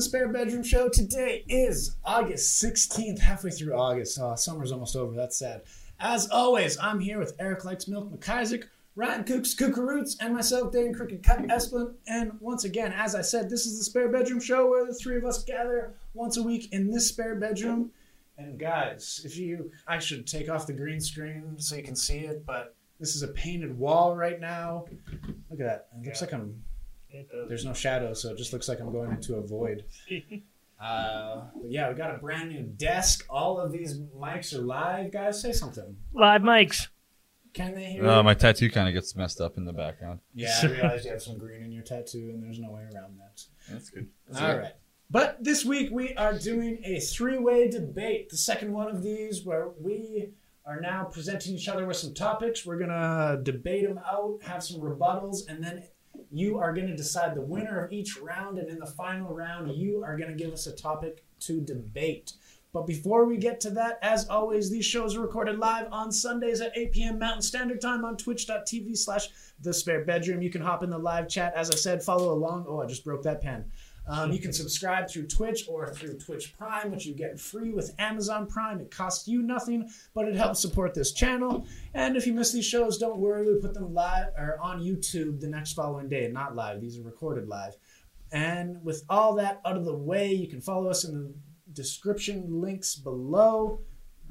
the Spare Bedroom Show. Today is August 16th, halfway through August. Oh, summer's almost over. That's sad. As always, I'm here with Eric Likes Milk McIsaac, Ryan Kooks Kookaroots, and myself, Dan Crooked Cut Esplin. And once again, as I said, this is the Spare Bedroom Show where the three of us gather once a week in this spare bedroom. And guys, if you, I should take off the green screen so you can see it, but this is a painted wall right now. Look at that. It looks Yeah. like I'm. There's no shadow, so it just looks like I'm going into a void. Uh, but yeah, we got a brand new desk. All of these mics are live. Guys, say something. Live mics. Can they hear? Uh, my tattoo kind of gets messed up in the background. yeah, I realized you have some green in your tattoo, and there's no way around that. That's good. All right. But this week we are doing a three-way debate. The second one of these, where we are now presenting each other with some topics. We're gonna debate them out, have some rebuttals, and then you are gonna decide the winner of each round. And in the final round, you are gonna give us a topic to debate. But before we get to that, as always, these shows are recorded live on Sundays at 8 p.m. Mountain Standard Time on twitch.tv slash the spare bedroom. You can hop in the live chat. As I said, follow along. Oh, I just broke that pen. Um, you can subscribe through Twitch or through Twitch Prime, which you get free with Amazon Prime. It costs you nothing, but it helps support this channel. And if you miss these shows, don't worry. We put them live or on YouTube the next following day. Not live; these are recorded live. And with all that out of the way, you can follow us in the description links below.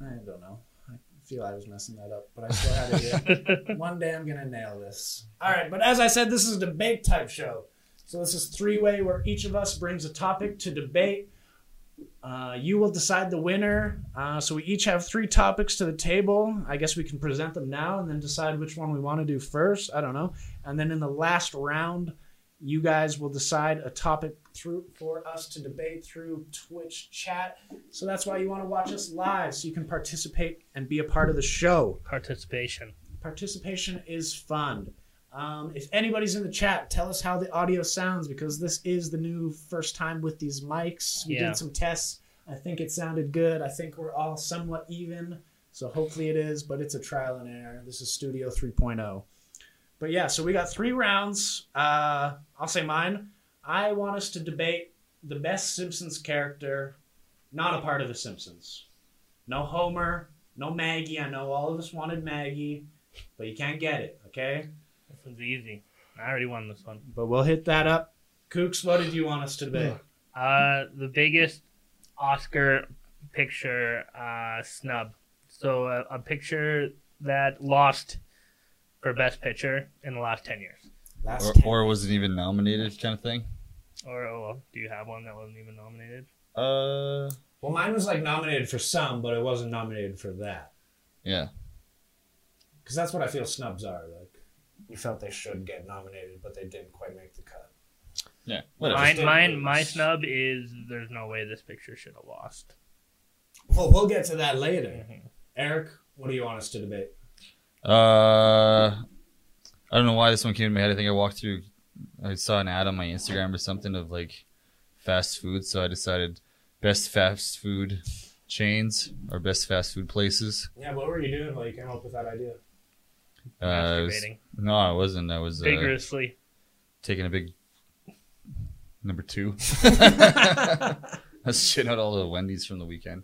I don't know. I feel I was messing that up, but I still had it. here. One day I'm gonna nail this. All right, but as I said, this is a debate type show. So this is three way where each of us brings a topic to debate. Uh, you will decide the winner. Uh, so we each have three topics to the table. I guess we can present them now and then decide which one we want to do first. I don't know. And then in the last round, you guys will decide a topic through for us to debate through Twitch chat. So that's why you want to watch us live, so you can participate and be a part of the show Participation. participation is fun. Um, if anybody's in the chat, tell us how the audio sounds because this is the new first time with these mics. We Yeah. did some tests. I think it sounded good. I think we're all somewhat even. So hopefully it is, but it's a trial and error. This is Studio 3.0. But yeah, so we got three rounds. Uh, I'll say mine. I want us to debate the best Simpsons character, not a part of The Simpsons. No Homer, no Maggie. I know all of us wanted Maggie, but you can't get it, okay? This one's easy. I already won this one. But we'll hit that up. Kooks, what did you want us to debate? Uh, the biggest Oscar picture uh, snub. So uh, a picture that lost for best picture in the last ten years. Last Or, 10. or wasn't even nominated, kind of thing. Or oh, well, do you have one that wasn't even nominated? Uh, well, mine was like nominated for some, but it wasn't nominated for that. yeah. Because that's what I feel snubs are. Like, you felt they should get nominated, but they didn't quite make the cut. Yeah. Whatever. Mine, mine, my snub is there's no way this picture should have lost. Well, we'll get to that later. Mhm. Eric, what do you want us to debate? Uh, I don't know why this one came to my head. I think I walked through, I saw an ad on my Instagram or something of like fast food. So I decided best fast food chains or best fast food places. Yeah, what were you doing while you came up with that idea? Uh, Masturbating no, I wasn't. I was uh, vigorously. taking a big number two. I was shitting out all the Wendy's from the weekend.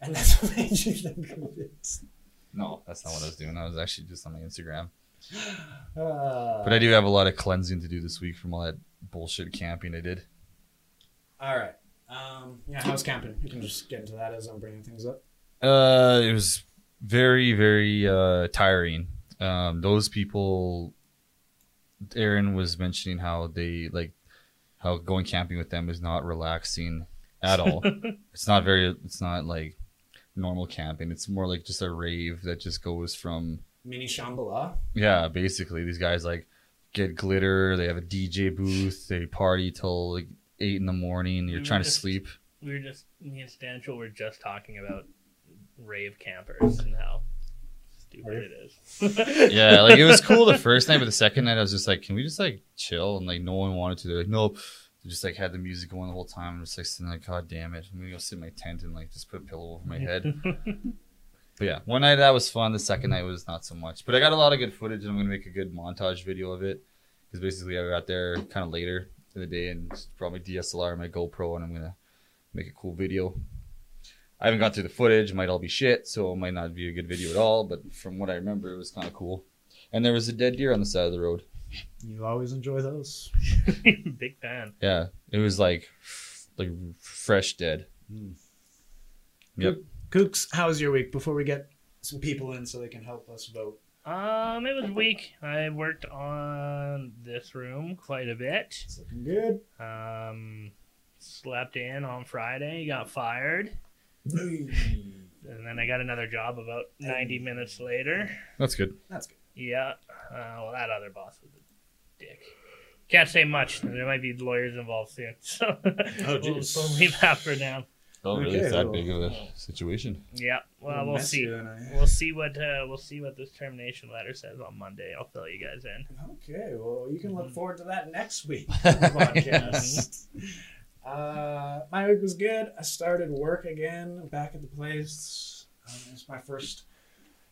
And that's what made you think of it. No, that's not what I was doing. I was actually just on my Instagram. Uh, But I do have a lot of cleansing to do this week from all that bullshit camping I did. All right. Um, yeah, how's camping? You can just get into that as I'm bringing things up. Uh, it was very, very uh, tiring. Um, those people, Aaron was mentioning how they like how going camping with them is not relaxing at all. it's not very. It's not like normal camping. It's more like just a rave that just goes from Mini Shambhala. yeah. Basically, these guys like get glitter. They have a DJ booth. They party till like eight in the morning. You're Mm, trying to sleep. we were just me and Stanchel were just talking about rave campers and how stupid it is. yeah, like it was cool the first night, but the second night I was just like, can we just like chill? And like no one wanted to. They're like, nope. They just like had the music going the whole time. I'm just like sitting like, god damn it. I'm gonna go sit in my tent and like just put a pillow over my head. but yeah, one night that was fun. The second night was not so much. But I got a lot of good footage, and I'm gonna make a good montage video of it. Because basically I got there kind of later, in the day and just brought my DSLR and my GoPro, and I'm gonna make a cool video. I haven't gone through the footage; it might all be shit, so it might not be a good video at all. But from what I remember, it was kind of cool. And there was a dead deer on the side of the road. You always enjoy those. Big fan. Yeah, it was like like fresh dead. Yep. Kooks, how was your week? Before we get some people in so they can help us vote. Um, it was weak. I worked on this room quite a bit. It's looking good. Um, slept in on Friday, got fired, and then I got another job about 90 minutes later. That's good. That's good. Yeah. Uh, well, that other boss was a dick. Can't say much. There might be lawyers involved soon. So Oh, we'll, jeez. we'll leave that for now. Oh, really? Okay, It's that well- big of a situation. Yeah. Well, we'll see. messier than I- We'll see what uh, we'll see what this termination letter says on Monday. I'll fill you guys in. Okay, well, you can look Mm. forward to that next week on the podcast. uh, my week was good. I started work again back at the place. Um, it's my first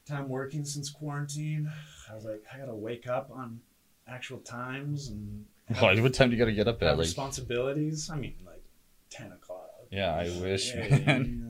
time working since quarantine. I was like, I gotta wake up on actual times and Why? What time do you got to get up have at? Like, responsibilities. I mean, like ten o'clock. yeah, I wish. Yeah, yeah, man. yeah.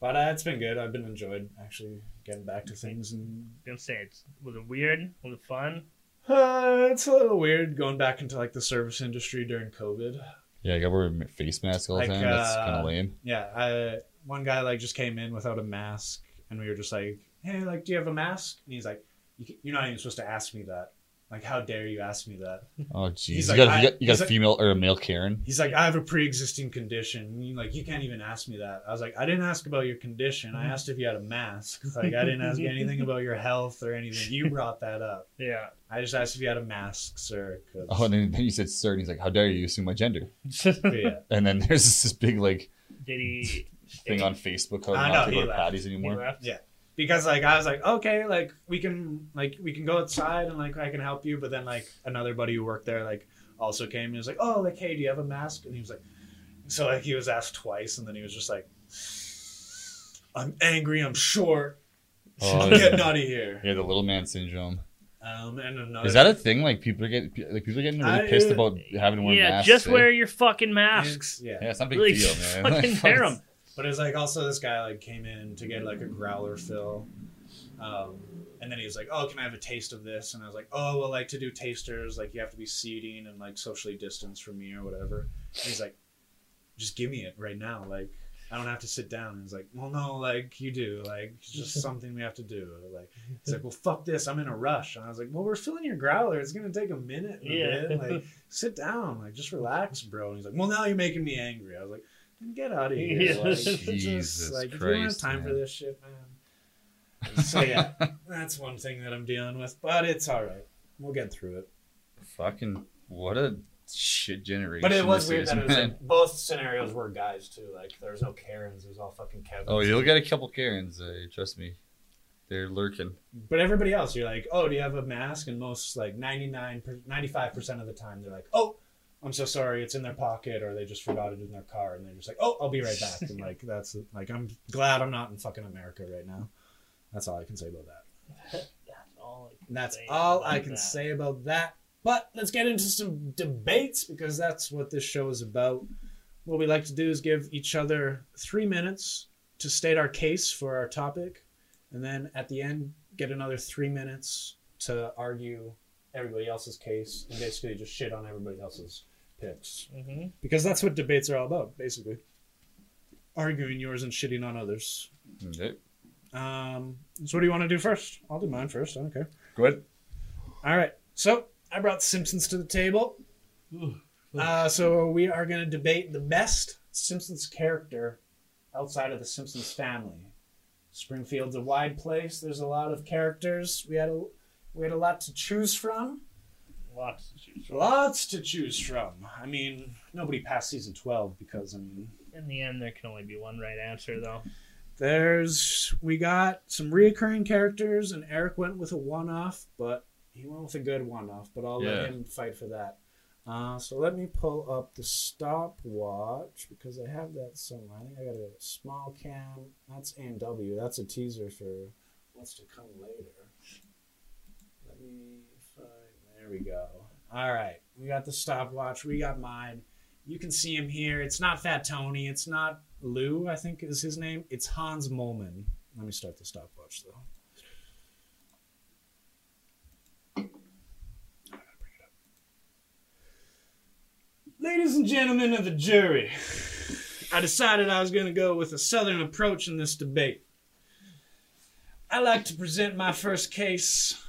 But uh, it's been good. I've been enjoyed actually getting back to things and gonna say it's was it weird? Was it fun? Uh, it's a little weird going back into like the service industry during COVID. Yeah, I got to wear a face mask all the Like, time. That's kind uh, of lame. Yeah, I one guy like just came in without a mask, and we were just like, "Hey, like, do you have a mask?" And he's like, "You're not even supposed to ask me that. Like, how dare you ask me that?" Oh, jeez. he's You, like, got, you got you got he's a like- female or a male Karen. He's like, "I have a pre-existing condition. You, like, you can't even ask me that." I was like, "I didn't ask about your condition. I mm-hmm. asked if you had a mask. Like, I didn't ask anything about your health or anything. You brought that up. Yeah. I just asked if you had a mask, sir." 'cause- Oh, and then, then you said sir, and he's like, "How dare you assume my gender?" Yeah. And then there's this, this big like he? thing on Facebook how I not know, to he left. patties He anymore. left? Yeah. Because like I was like, okay, like we can like we can go outside and like I can help you, but then like another buddy who worked there like also came and was like, oh, like hey, do you have a mask? And he was like, so like he was asked twice, and then he was just like, I'm angry, I'm short, Oh, I'm getting out of here. Yeah, the little man syndrome. Um, and another Is that a thing? Like people are getting like people are getting really I- pissed about having to wear Yeah, masks. just eh? wear your fucking masks. Yeah. Yeah, it's not a big Really deal, man. fucking Like, wear 'em. But it's like also this guy like came in to get like a growler fill, um, and then he was like, "Oh, can I have a taste of this?" And I was like, "Oh, well, like to do tasters, like you have to be seating and like socially distanced from me or whatever." And he's like, "Just give me it right now, like I don't have to sit down." And he's like, "Well, no, like you do, like it's just something we have to do." Like he's like, "Well, fuck this, I'm in a rush." And I was like, "Well, we're filling your growler. It's gonna take a minute, Yeah. bit. like sit down, like just relax, bro." And he's like, "Well, now you're making me angry." I was like. Get out of here! Yeah. Like, it's Jesus just, like if you don't have Christ, time for this shit, man. So yeah, that's one thing that I'm dealing with, but it's all right. We'll get through it. Fucking what a shit generation. But it was this weird is, that it was like both scenarios were guys too. Like there was no Karens, it was all fucking Kevin. Oh, you'll get a couple Karens. Uh, trust me, they're lurking. But everybody else, you're like, oh, do you have a mask? And most like 99, 95 percent of the time, they're like, oh, I'm so sorry, it's in their pocket, or they just forgot it in their car, and they're just like, oh, I'll be right back. And like that's like I'm glad I'm not in fucking America right now. That's all I can say about that. That's all. I can that's say all about I can that. say about that. But let's get into some debates because that's what this show is about. What we like to do is give each other three minutes to state our case for our topic, and then at the end, get another three minutes to argue everybody else's case and basically just shit on everybody else's picks. Mhm. Because that's what debates are all about, basically. Arguing yours and shitting on others. Okay. Um, so what do you want to do first? I'll do mine first. I don't care. Go ahead. All right. So I brought Simpsons to the table. Uh, so we are going to debate the best Simpsons character outside of the Simpsons family. Springfield's a wide place. There's a lot of characters. We had a we had a lot to choose from. Lots to choose from. Lots to choose from. I mean, nobody passed season twelve because I mean, In the end, there can only be one right answer, though. there's we got some reoccurring characters, and Eric went with a one-off, but he went with a good one-off. But I'll Yeah. let him fight for that. Uh, so let me pull up the stopwatch because I have that somewhere. I think I got a small cam. That's A&W. That's a teaser for what's to come later. There we go. All right, we got the stopwatch. We got mine. You can see him here. It's not Fat Tony. It's not Lou. I think is his name. It's Hans Moleman. Let me start the stopwatch though. Ladies and gentlemen of the jury, I decided I was going to go with a southern approach in this debate. I like to present my first case,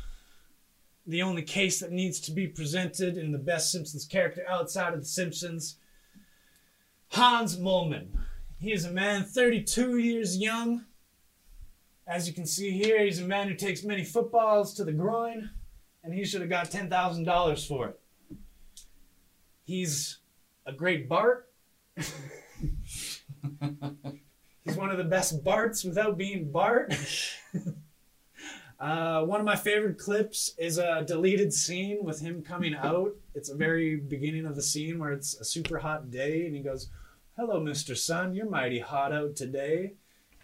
the only case that needs to be presented in the best Simpsons character outside of The Simpsons Hans Moleman. He is a man 32 years young. As you can see here, he's a man who takes many footballs to the groin, and he should have got $10,000 for it. He's a great Bart. He's one of the best Barts without being Bart. uh, one of my favorite clips is a deleted scene with him coming out. It's a very beginning of the scene where it's a super hot day, and he goes, Hello, Mr. Sun, you're mighty hot out today.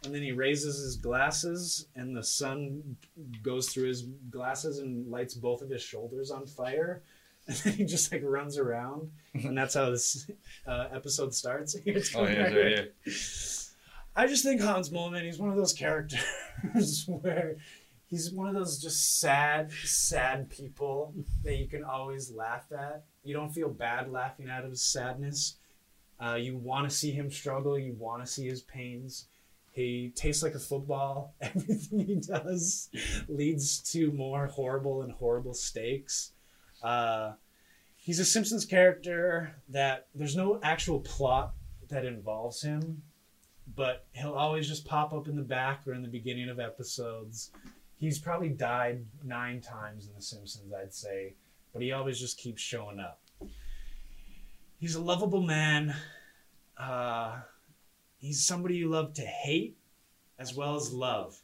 And then he raises his glasses, and the sun goes through his glasses and lights both of his shoulders on fire. And then he just like runs around, and that's how this uh, episode starts. Oh, yeah, right here. I just think Hans Moleman, he's one of those characters where he's one of those just sad, sad people that you can always laugh at. You don't feel bad laughing at his sadness. Uh, you want to see him struggle. You want to see his pains. He tastes like a football. Everything he does leads to more horrible and horrible stakes. Uh, he's a Simpsons character that there's no actual plot that involves him but he'll always just pop up in the back or in the beginning of episodes. He's probably died nine times in The Simpsons, I'd say, but he always just keeps showing up. He's a lovable man. Uh, he's somebody you love to hate as well as love.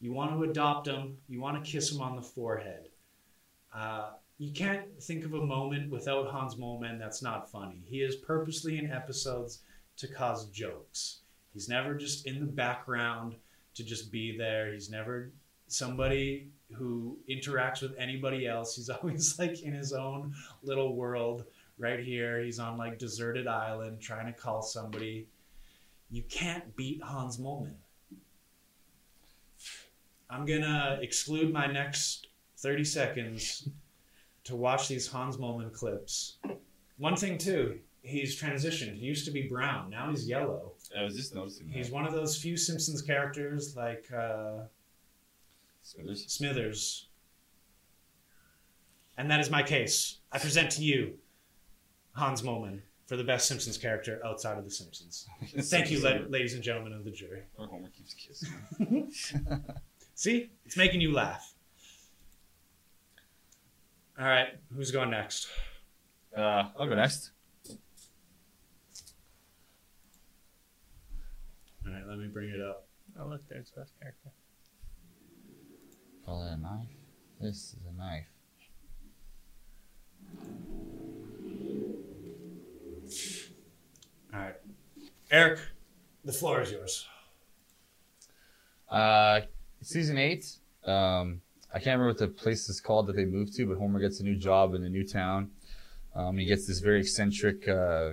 You want to adopt him, you want to kiss him on the forehead. Uh, you can't think of a moment without Hans Moleman that's not funny. He is purposely in episodes to cause jokes. He's never just in the background to just be there. He's never somebody who interacts with anybody else. He's always like in his own little world right here. He's on like deserted island trying to call somebody. You can't beat Hans Moleman. I'm gonna exclude my next 30 seconds to watch these Hans Moleman clips. One thing too, he's transitioned. He used to be brown, now he's yellow. I was just noticing. He's one of those few Simpsons characters like uh, Smithers. Smithers. And that is my case. I present to you Hans Moleman for the best Simpsons character outside of The Simpsons. Thank you, la- ladies and gentlemen of the jury. Or Homer keeps kissing. See, it's making you laugh. All right, who's going next? Uh, I'll go next. All right, let me bring it up. Oh, look, there's the best character. Call that a knife? This is a knife. All right, Eric, the floor is yours. Uh, season eight. Um, I can't remember what the place is called that they moved to, but Homer gets a new job in a new town. Um, he gets this very eccentric uh,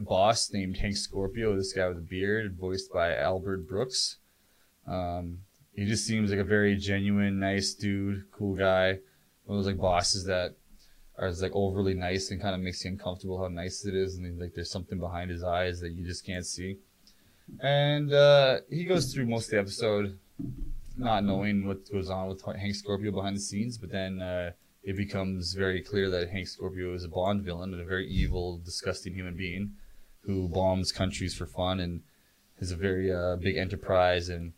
boss named Hank Scorpio. This guy with a beard, voiced by Albert Brooks. Um, he just seems like a very genuine, nice dude, cool guy. One of those like bosses that are like overly nice and kind of makes you uncomfortable how nice it is, and like there's something behind his eyes that you just can't see. And uh, he goes through most of the episode not knowing what goes on with Hank Scorpio behind the scenes, but then uh, it becomes very clear that Hank Scorpio is a Bond villain and a very evil, disgusting human being who bombs countries for fun and has a very uh, big enterprise and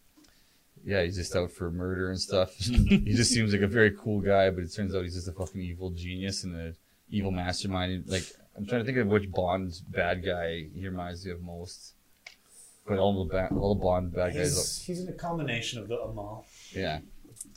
yeah, he's just out for murder and stuff. he just seems like a very cool guy, but it turns out he's just a fucking evil genius and a evil mastermind. Like I'm trying to think of which Bond bad guy he reminds me of most. But all the ba- all the Bond bad guys. He's, he's in a combination of the them all. Yeah.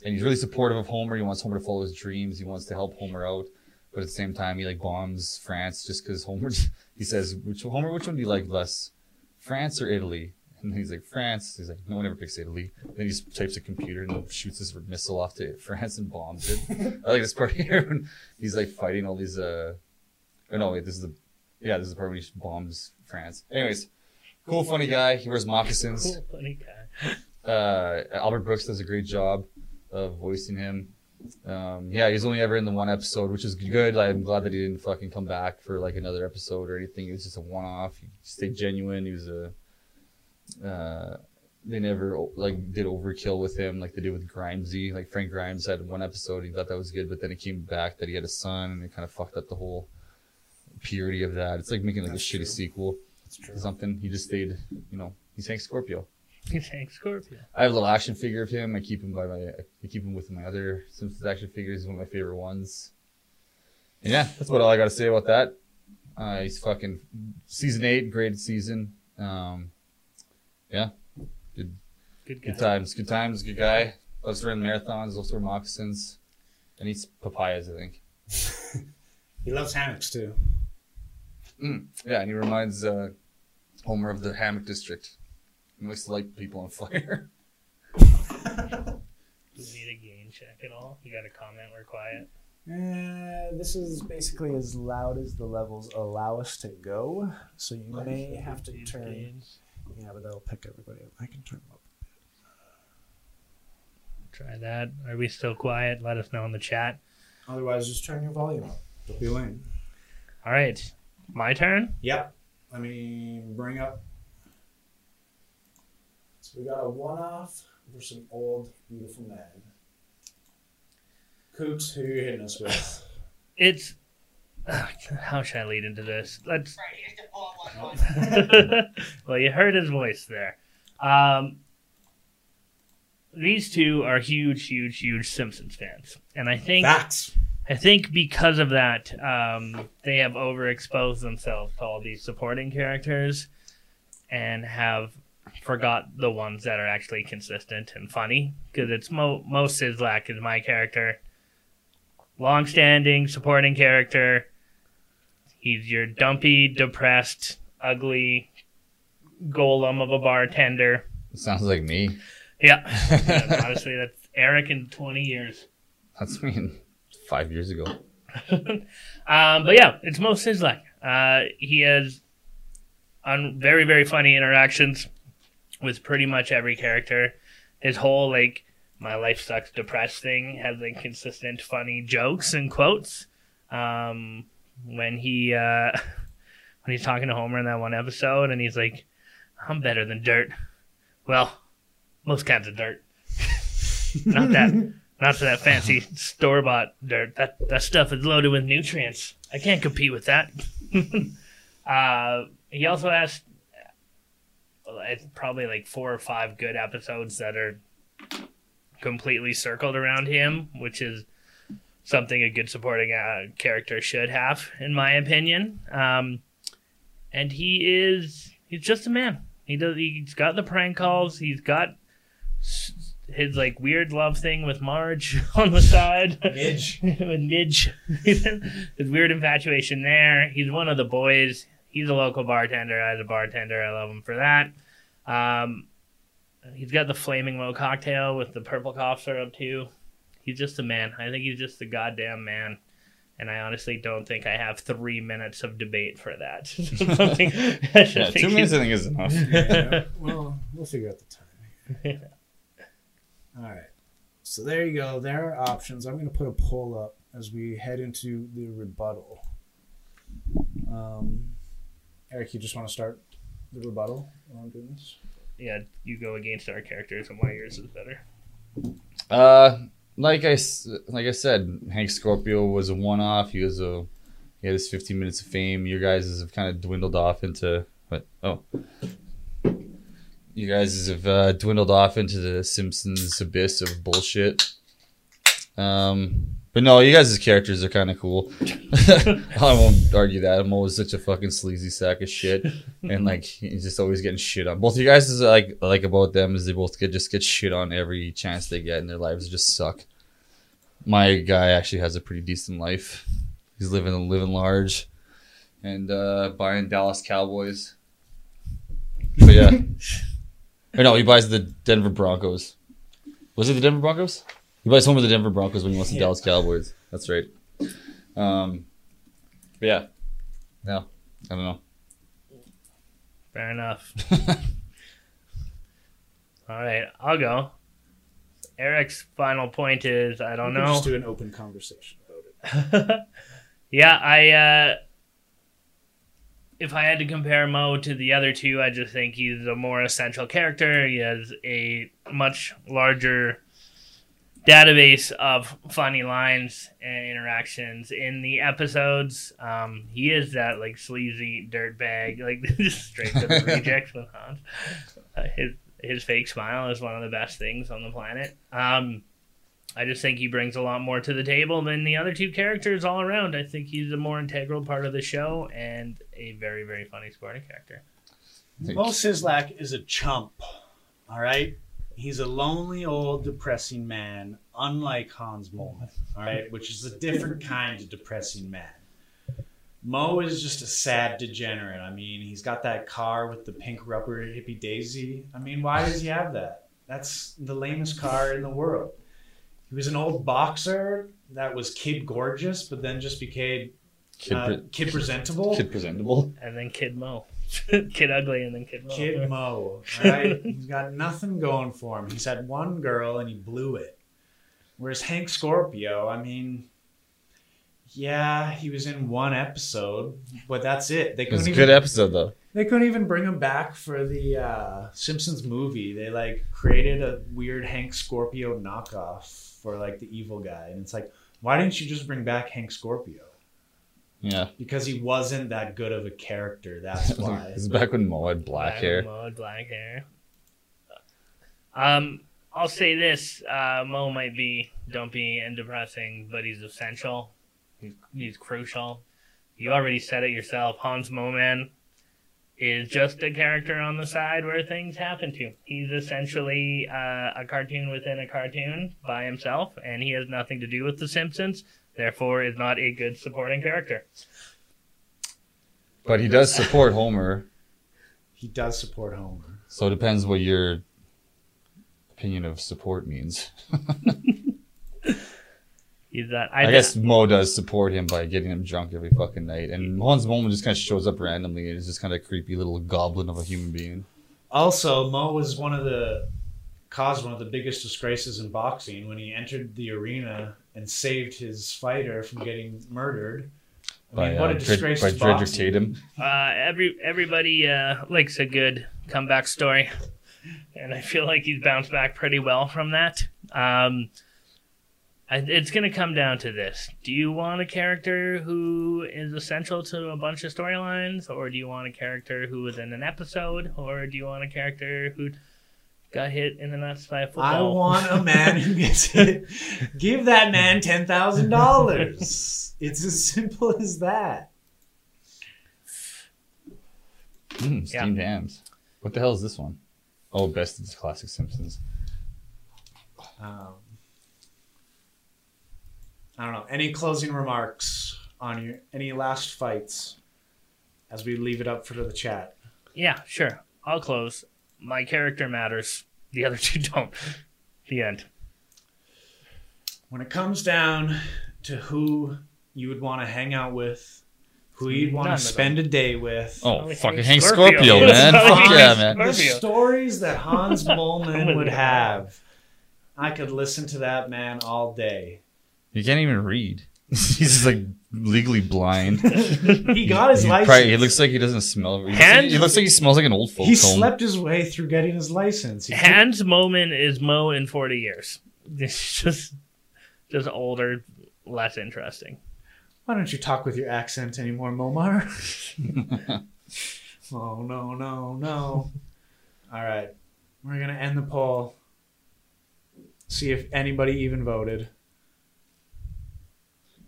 And he's really supportive of Homer. He wants Homer to follow his dreams. He wants to help Homer out. But at the same time, he like bombs France just because Homer. He says, "Which Homer? Which one do you like less, France or Italy?" And he's like, France. He's like, no one ever picks Italy. Then he just types a computer and shoots his missile off to France and bombs it. I like this part here when he's like fighting all these. uh Oh no, wait, this is the yeah, this is the part when he bombs France. Anyways, cool, funny guy. He wears moccasins. Cool, funny guy. Uh, Albert Brooks does a great job of voicing him. Um, yeah, he's only ever in the one episode, which is good. I'm glad that he didn't fucking come back for like another episode or anything. It was just a one-off. He stayed genuine. He was a. Uh, they never like did overkill with him like they did with Grimesy. Like Frank Grimes had one episode, he thought that was good, but then it came back that he had a son, and it kind of fucked up the whole purity of that. It's like making like That's a shitty sequel That's true. something. He just stayed, you know, he's Hank Scorpio. He's Hank Scorpio. I have a little action figure of him. I keep him by my, I keep him with my other Simpsons action figures. He's one of my favorite ones. And yeah, that's what all I got to say about that. Uh, he's fucking season eight, great season. Um, yeah, Good guy. good times, good times, good guy. Loves running marathons, loves wearing moccasins, and eats papayas. I think. He loves hammocks too. Mm, yeah, and he reminds uh, Homer of the hammock district. He likes to light people on fire. Do we need a gain check at all? You got a comment? We're quiet. Uh, this is basically as loud as the levels allow us to go, so you may have to These turn. Gains. Yeah, but that'll pick everybody up. I can turn them up. a bit. Try that. Are we still quiet? Let us know in the chat. Otherwise, just turn your volume up. Don't be lame. All right, my turn. Yep. Let me bring up. So we got a one-off for some old, beautiful man. Coots, who you hitting us with? It's how should I lead into this? Let's. Right, here's the 411. well, you heard his voice there. Um, these two are huge, huge, huge Simpsons fans, and I think Facts. I think because of that, um, they have overexposed themselves to all these supporting characters, and have forgot the ones that are actually consistent and funny. Because it's Moe Moe Szyslak is my character, long-standing supporting character. He's your dumpy, depressed, ugly golem of a bartender. Sounds like me. Yeah, Yeah, honestly, that's Eric in twenty years. That's me five years ago. um, but yeah, it's Moe Szyslak. Uh, he has on very very funny interactions with pretty much every character. His whole like my life sucks depressed thing has like consistent funny jokes and quotes. Um, when he uh, when he's talking to Homer in that one episode, and he's like, "I'm better than dirt." Well, most kinds of dirt. Not that not to that fancy store bought dirt. That that stuff is loaded with nutrients. I can't compete with that. uh, he also has it's probably like four or five good episodes that are completely circled around him, which is something a good supporting uh, character should have, in my opinion. Um, and he is he's just a man. He does. He's got the prank calls. He's got his like weird love thing with Marge on the side. Midge. with Midge. his weird infatuation there. He's one of the boys. He's a local bartender. As a bartender, I love him for that. Um, he's got the flaming Moe cocktail with the purple cough syrup too. He's just a man. I think he's just a goddamn man. And I honestly don't think I have three minutes of debate for that. Something- I Yeah, think two he's- minutes I think is enough. Yeah, well, we'll figure out the time. All right. So there you go. There are options. I'm going to put a poll up as we head into the rebuttal. Um, Eric, you just want to start the rebuttal while I'm doing this? yeah, you go against our characters and why yours is better. Uh, like I like I said, Hank Scorpio was a one-off. He was a he had his 15 minutes of fame. Your guys have kind of dwindled off into what? Oh, you guys have uh, dwindled off into the Simpsons abyss of bullshit. Um, but no, you guys' characters are kind of cool. I won't argue that. I'm always such a fucking sleazy sack of shit, and like he's just always getting shit on. Both of you guys is like like about them is they both get just get shit on every chance they get, and their lives just suck. My guy actually has a pretty decent life. He's living living large, and uh, buying Dallas Cowboys. But yeah, Or no, he buys the Denver Broncos. Was it the Denver Broncos? He buys home with the Denver Broncos when he wants the Yeah. Dallas Cowboys. That's right. Um, but yeah, no, I don't know. Fair enough. All right, I'll go. Eric's final point is I don't know. Just do an open conversation about it. yeah, I. Uh, if I had to compare Moe to the other two, I just think he's a more essential character. He has a much larger database of funny lines and interactions in the episodes. Um, he is that like sleazy dirtbag, like just straight to the rejects with Hans. Uh, his his fake smile is one of the best things on the planet. Um, I just think he brings a lot more to the table than the other two characters all around. I think he's a more integral part of the show and a very, very funny supporting character. Moe Szyslak is a chump. All right, he's a lonely old depressing man, unlike Hans Moleman. All right, which is a different kind of depressing man. Moe is just a sad degenerate. I mean, he's got that car with the pink rubber hippie daisy. I mean, why does he have that? That's the lamest car in the world. He was an old boxer that was kid gorgeous, but then just became Kid, uh, pre- kid presentable. kid presentable. And then Kid Moe. Kid Ugly and then Kid Moe. Kid Moe, right? He's got nothing going for him. He's had one girl and he blew it. Whereas Hank Scorpio, I mean, yeah, he was in one episode, but that's it. They It was couldn't a good even, episode though. they couldn't even bring him back for the uh, Simpsons movie. They like created a weird Hank Scorpio knockoff for like the evil guy, and it's like, why didn't you just bring back Hank Scorpio? Yeah, Because he wasn't that good of a character. That's why. it's back when Moe had black hair. Moe had black hair. Um, I'll say this: uh, Moe might be dumpy and depressing, but he's essential. He's, he's crucial. You already said it yourself. Hans Moman is just a character on the side where things happen to. He's essentially uh, a cartoon within a cartoon by himself, and he has nothing to do with The Simpsons. Therefore, is not a good supporting character. But he does support Homer, He does support Homer. so it depends what your opinion of support means. He's that. I, guess Moe does support him by getting him drunk every fucking night, and Hans Moment just kind of shows up randomly and is just kind of a creepy little goblin of a human being. Also, Moe was one of the caused one of the biggest disgraces in boxing when he entered the arena and saved his fighter from getting murdered. I By, mean, what uh, a Dred- disgrace by to Drederick boxing. Tatum. Uh, every everybody uh, likes a good comeback story, and I feel like he's bounced back pretty well from that. Um, I, it's going to come down to this: Do you want a character who is essential to a bunch of storylines, or do you want a character who was in an episode, or do you want a character who got hit in the nuts by a football? I want a man who gets hit. Give that man ten thousand dollars. It's as simple as that. Mm, steamed hams. What the hell is this one? Oh, best of the classic Simpsons. Um, I don't know. Any closing remarks on your any last fights as we leave it up for the chat? Yeah, sure. I'll close. My character matters. The other two don't. The end. When it comes down to who you would want to hang out with, who you'd want None to spend a day with, Oh, Probably fucking Hank Hank Scorpio. Scorpio, man. Fuck yeah, Hank man. the Scorpio. stories that Hans I'm Moleman would have, I could listen to that man all day. He can't even read. He's like legally blind. He got his He license. probably- he looks like he doesn't smell. He looks, like, Hands- he looks like he smells like an old folks He home. slept his way through getting his license. He took- Hans Moman is Moe in 40 years. It's just, just older, less interesting. Why don't you talk with your accent anymore, Momar? oh no, no, no. All right. We're gonna end the poll. See if anybody even voted.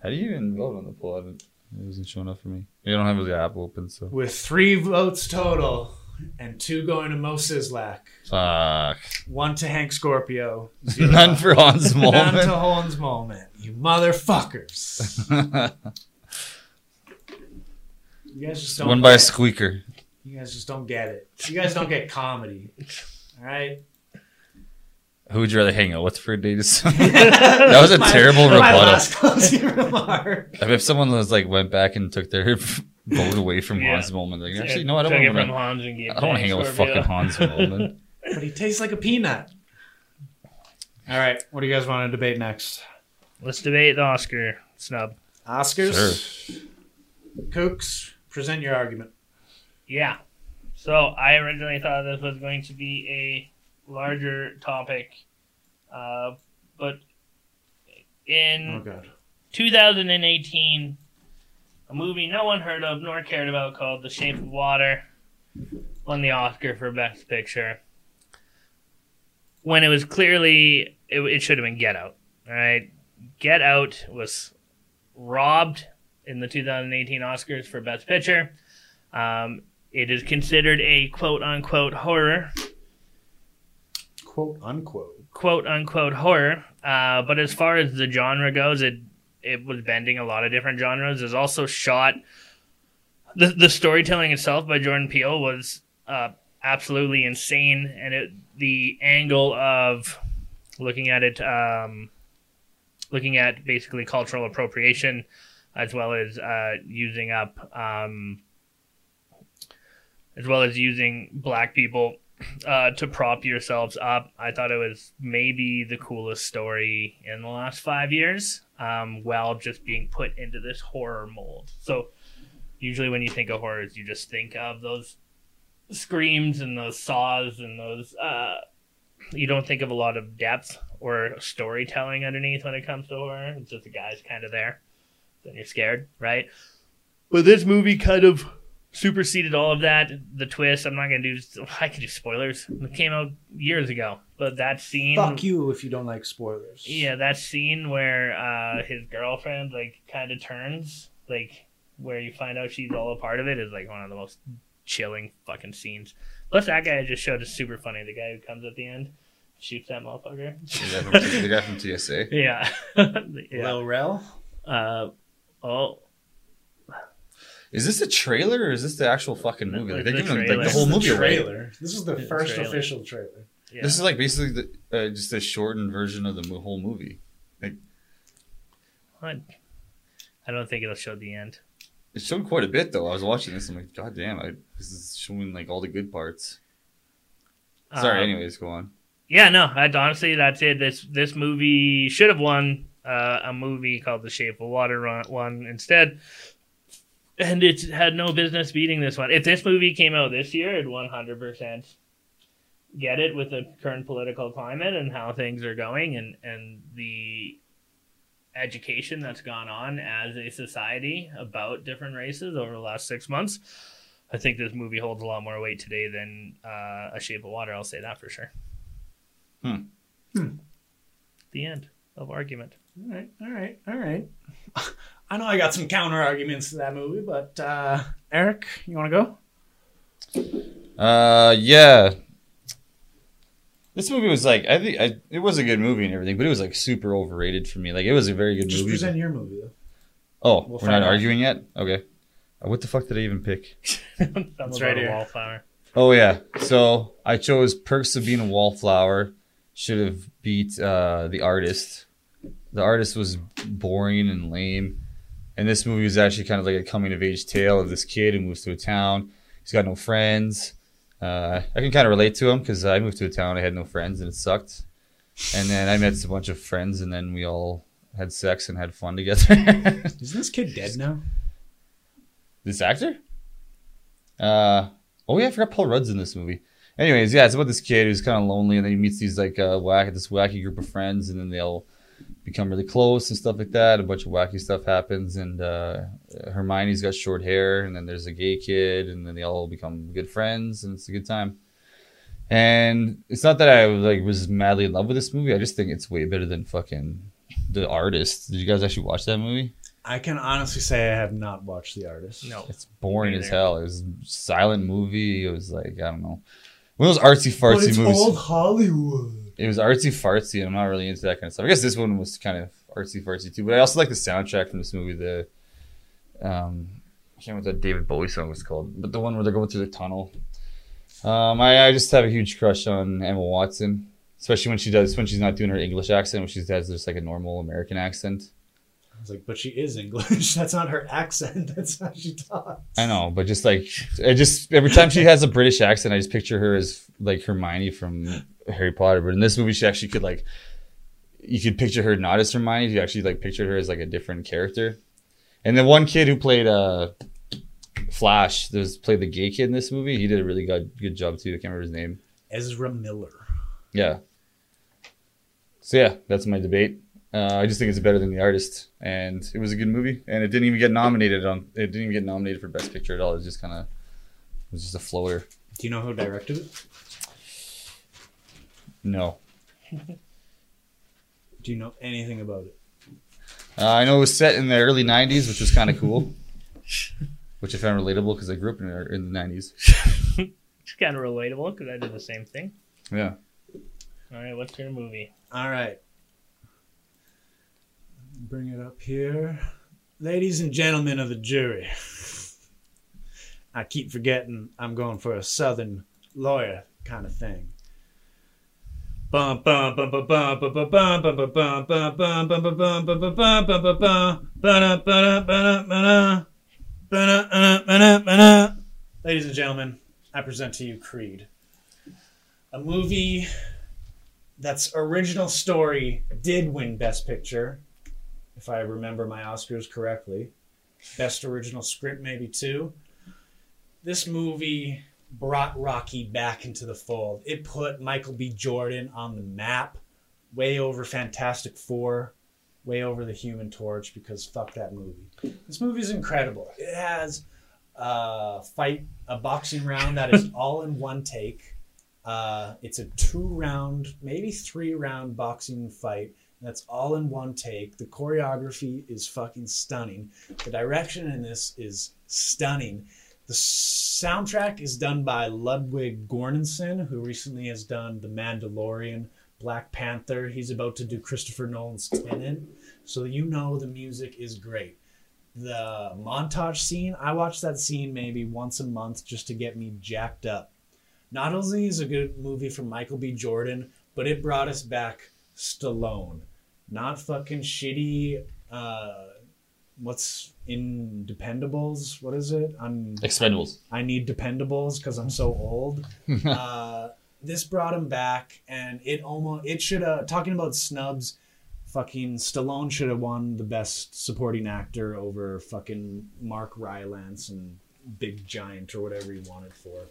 How do you even vote on the poll? I haven't- It wasn't showing up for me. You don't have the app open, so With three votes total, and two going to Moe Szyslak, fuck. one to Hank Scorpio, zero None for Hans None to Moment. Holmes Moment. You motherfuckers. You guys just don't One by a get- squeaker. You guys just don't get it. You guys don't get comedy. All right. Who would you rather hang out with for a date? that was a terrible My rebuttal. last closing remark. I mean, if someone was like went back and took their vote away from Yeah. Hans Moment, like actually, no, I don't Took it want from to. Hans and gave I don't want to hang out with Scorpio. fucking Hans Moment. But he tastes like a peanut. All right. What do you guys want to debate next? Let's debate the Oscar snub. Oscars. Kooks. Present your argument. Yeah. So I originally thought this was going to be a larger topic, uh, but in Oh god. 2018, a movie no one heard of nor cared about called The Shape of Water won the Oscar for Best Picture. When it was clearly, it, it should have been Get Out. All right. Get Out was robbed in the 2018 Oscars for Best Picture. Um, it is considered a quote unquote horror Quote unquote. quote unquote horror. Uh, but as far as the genre goes, it it was bending a lot of different genres. It's also shot. The the storytelling itself by Jordan Peele was uh, absolutely insane, and it the angle of looking at it, um, looking at basically cultural appropriation, as well as uh, using up, um, as well as using black people uh, to prop yourselves up. I thought it was maybe the coolest story in the last five years, um, while just being put into this horror mold. So, usually when you think of horrors, you just think of those screams and those saws and those. Uh, you don't think of a lot of depth or storytelling underneath when it comes to horror. It's just the guy's kind of there. Then you're scared, right? But this movie kind of superseded all of that. The twist, I'm not gonna do. I can do spoilers. It came out years ago, but that scene. Fuck you if you don't like spoilers. Yeah, that scene where uh, his girlfriend like kind of turns, like where you find out she's all a part of it, is like one of the most chilling fucking scenes. Plus, that guy I just showed is super funny. The guy who comes at the end, shoots that motherfucker. The guy from- the guy from TSA. Yeah, yeah. Lil Rel. Uh, oh, Is this a trailer or is this the actual fucking movie? Like, they're It's the giving like, the whole movie away. trailer. This is the It's first trailer. official trailer. yeah. This is like basically the, uh, just a shortened version of the mo- whole movie. I, I don't think it'll show the end. It showed quite a bit though. I was watching this. I'm like, God damn! I, this is showing like all the good parts. Sorry. Um, anyways, go on. Yeah, no, I, honestly, that's it. This this movie should have won uh, a movie called The Shape of Water won instead, and it had no business beating this one. If this movie came out this year, it'd one hundred percent get it with the current political climate and how things are going, and and the education that's gone on as a society about different races over the last six months. I think this movie holds a lot more weight today than uh, A Shape of Water. I'll say that for sure. Hmm. Hmm. The end of argument. All right, all right, all right. I know I got some counter arguments to that movie, but uh, Eric, you want to go? Uh, yeah. This movie was like I think I, it was a good movie and everything, but it was like super overrated for me. Like it was a very good Just movie. present your movie though. oh, We'll we're not out. arguing yet. Okay. Uh, what the fuck did I even pick? Something It's about right here. Wallflower. Oh yeah. So I chose Perks of Being a Wallflower. Should have beat uh, the artist. The artist was boring and lame, and this movie was actually kind of like a coming of age tale of this kid who moves to a town. He's got no friends. Uh, I can kind of relate to him because I moved to a town. I had no friends and it sucked. And then I met a bunch of friends, and then we all had sex and had fun together. Isn't this kid dead now? This actor? Uh oh yeah, I forgot Paul Rudd's in this movie. Anyways, yeah, it's about this kid who's kind of lonely, and then he meets these like uh, whack this wacky group of friends, and then they all become really close and stuff like that. A bunch of wacky stuff happens, and uh, Hermione's got short hair, and then there's a gay kid, and then they all become good friends, and it's a good time. And it's not that I like was madly in love with this movie. I just think it's way better than fucking the artist. Did you guys actually watch that movie? I can honestly say I have not watched The Artist. No. It's boring as hell. It was a silent movie. It was like I don't know, one of those artsy fartsy movies. Old Hollywood. It was artsy fartsy, and I'm not really into that kind of stuff. I guess this one was kind of artsy fartsy too. But I also like the soundtrack from this movie. The um, I can't remember what that David Bowie song was called, but the one where they're going through the tunnel. Um, I, I just have a huge crush on Emma Watson, especially when she does when she's not doing her English accent, when she does just like a normal American accent. I was like, but she is English. That's not her accent. That's how she talks. I know, but just like I just every time she has a British accent, I just picture her as like Hermione from Harry Potter. But in this movie, she actually could like you could picture her not as Hermione. You actually like pictured her as like a different character. And the one kid who played uh Flash, there's played the gay kid in this movie. He did a really good good job too. I can't remember his name. Ezra Miller. Yeah. So yeah, that's my debate. Uh, I just think it's better than the artist, and it was a good movie, and it didn't even get nominated on. It didn't even get nominated for best picture at all. It was just kind of, it was just a floater. Do you know who directed it? No, Do you know anything about it? uh, I know it was set in the early '90s, which was kind of cool, which I found relatable because I grew up in the, in the '90s. It's kind of relatable because I did the same thing. Yeah, All right, what's your movie? All right. Bring it up here. Ladies and gentlemen of the jury. I keep forgetting I'm going for a southern lawyer kind of thing. Ladies and gentlemen, I present to you Creed. A movie that's original story did win Best Picture, if I remember my Oscars correctly. Best original script, maybe too. This movie brought Rocky back into the fold. It put Michael B. Jordan on the map, way over Fantastic Four, way over The Human Torch, because fuck that movie. This movie is incredible. It has a fight, a boxing round that is all in one take. Uh, it's a two round, maybe three round boxing fight. That's all in one take. The choreography is fucking stunning. The direction in this is stunning. The soundtrack is done by Ludwig Göransson, who recently has done The Mandalorian, Black Panther. He's about to do Christopher Nolan's Tenet. So you know the music is great. The montage scene, I watch that scene maybe once a month just to get me jacked up. Not only is a good movie from Michael B. Jordan, but it brought us back Stallone. Not fucking shitty. Uh, what's in Dependables? What is it? I'm Expendables. I need Dependables because I'm so old. uh, this brought him back, and it almost it should have. Talking about snubs, fucking Stallone should have won the best supporting actor over fucking Mark Rylance and Big Giant or whatever he wanted for.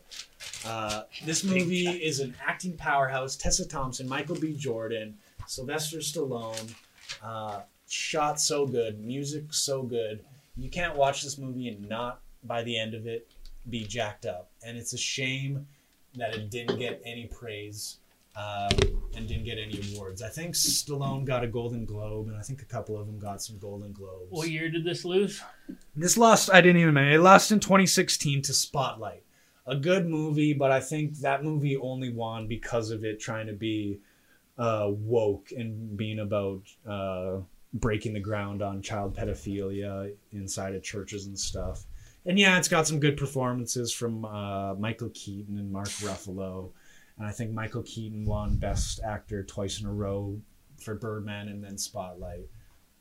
Uh, this movie is an acting powerhouse. Tessa Thompson, Michael B. Jordan, Sylvester Stallone. Uh, shot so good, music so good. You can't watch this movie and not by the end of it be jacked up. And it's a shame that it didn't get any praise um, and didn't get any awards. I think Stallone got a Golden Globe, and I think a couple of them got some Golden Globes. What year did this lose? This lost, I didn't even remember. It lost in 2016 to Spotlight. A good movie, but I think that movie only won because of it trying to be uh, woke and being about uh, breaking the ground on child pedophilia inside of churches and stuff. And yeah, it's got some good performances from uh, Michael Keaton and Mark Ruffalo. And I think Michael Keaton won Best Actor twice in a row for Birdman and then Spotlight.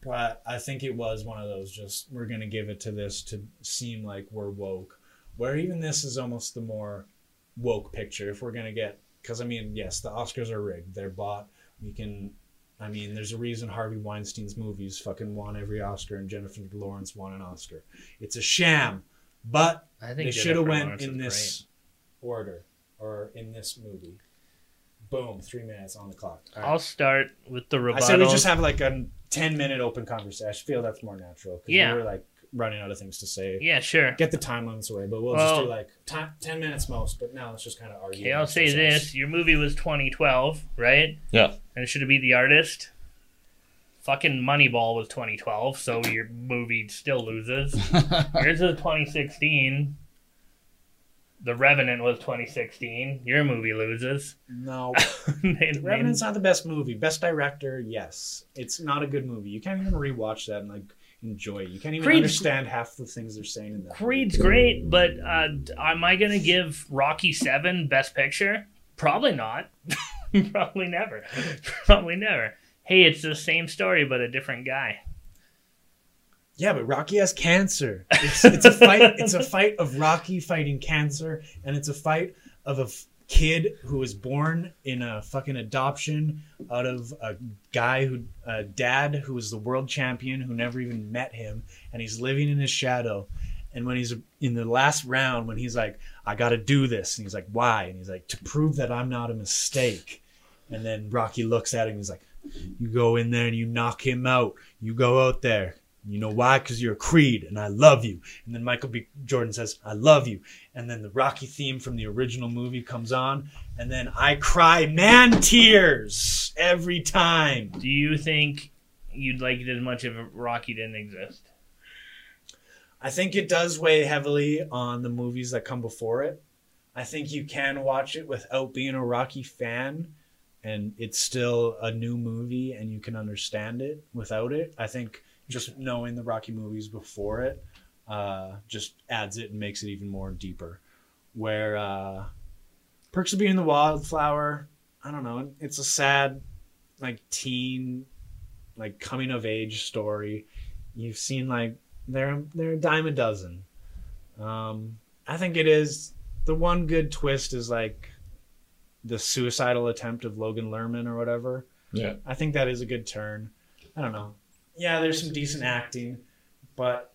But I think it was one of those just, we're going to give it to this to seem like we're woke. Where even this is almost the more woke picture. If we're going to get, because I mean, yes, the Oscars are rigged. They're bought. We can, I mean, there's a reason Harvey Weinstein's movies fucking won every Oscar and Jennifer Lawrence won an Oscar. It's a sham. But I think they should have went Lawrence in is this order or in this movie. Boom, three minutes on the clock. Right. I'll start with the I rebuttal. say we just have like a ten minute open conversation. I feel that's more natural because Yeah. we're like running out of things to say. yeah, sure. Get the time limits away, but we'll just do like ti- ten minutes most. But now let's just kind of argue. Okay, I'll say ourselves. this: your movie was 2012, right? Yeah. And it should have been the artist. Fucking Moneyball was 2012, so your movie still loses. Yours is 2016. The Revenant was 2016. Your movie loses. No, They- they- Revenant's not the best movie. Best director, yes. It's not a good movie. You can't even rewatch that and like enjoy. You can't even Creed's- understand half the things they're saying in that. Creed's great, but uh, am I gonna give Rocky Seven Best Picture? Probably not. Probably never. Probably never. Hey, it's the same story, but a different guy. Yeah, but Rocky has cancer. It's, it's a fight. It's a fight of Rocky fighting cancer, and it's a fight of a kid who was born in a fucking adoption out of a guy who, a dad who was the world champion who never even met him, and he's living in his shadow. And when he's in the last round, when he's like, "I got to do this," and he's like, "Why?" and he's like, "To prove that I'm not a mistake." And then Rocky looks at him. He's like, "You go in there and you knock him out. You go out there." You know why? Because you're a Creed, and I love you. And then Michael B. Jordan says, "I love you." And then the Rocky theme from the original movie comes on, and then I cry man tears every time. Do you think you'd like it as much if Rocky didn't exist? I think it does weigh heavily on the movies that come before it. I think you can watch it without being a Rocky fan, and it's still a new movie, and you can understand it without it. I think just knowing the Rocky movies before it uh, just adds it and makes it even more deeper. Where uh, Perks of Being the Wildflower, I don't know, it's a sad, like teen, like coming of age story. You've seen like they're they're a dime a dozen. Um, I think it is the one good twist is like the suicidal attempt of Logan Lerman or whatever. Yeah. I think that is a good turn. I don't know. Yeah, there's some decent acting, but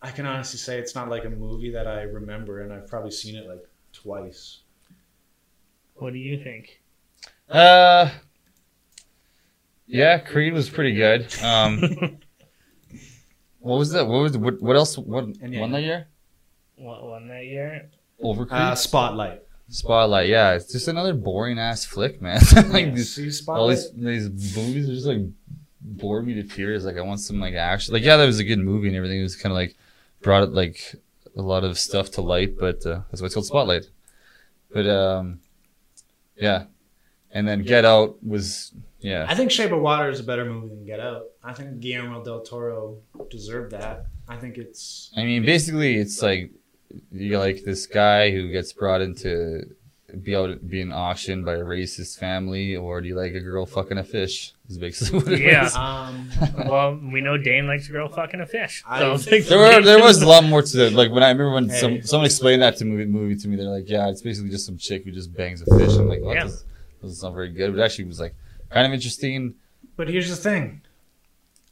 I can honestly say it's not like a movie that I remember, and I've probably seen it like twice. What do you think? Uh, yeah, Creed was pretty good. Um, what was that? What was what? What else? What And yeah. won that year? What won that year? Over Creed. Uh, Spotlight. Spotlight. Yeah, it's just another boring ass flick, man. like Yeah, these, see all these these movies are just like bore me to tears. Like I want some like action. Like yeah, that was a good movie and everything. It was kind of like brought it like a lot of stuff to light, but uh, that's why it's called Spotlight. But um, yeah, and then Get Out was yeah. I think Shape of Water is a better movie than Get Out. I think Guillermo del Toro deserved that. I think it's I mean, basically, it's like you like this guy who gets brought into be out being auctioned by a racist family, or do you like a girl fucking a fish? Is basically what it Yeah. is. um well, we know Dane likes a girl fucking a fish. I- So it's There were there was a lot more to it. Like when I remember when Hey. some someone explained that to movie movie to me, they're like, yeah, it's basically just some chick who just bangs a fish. I'm like, well, Yeah. that does- doesn't sound very good, but it actually was like kind of interesting. But here's the thing.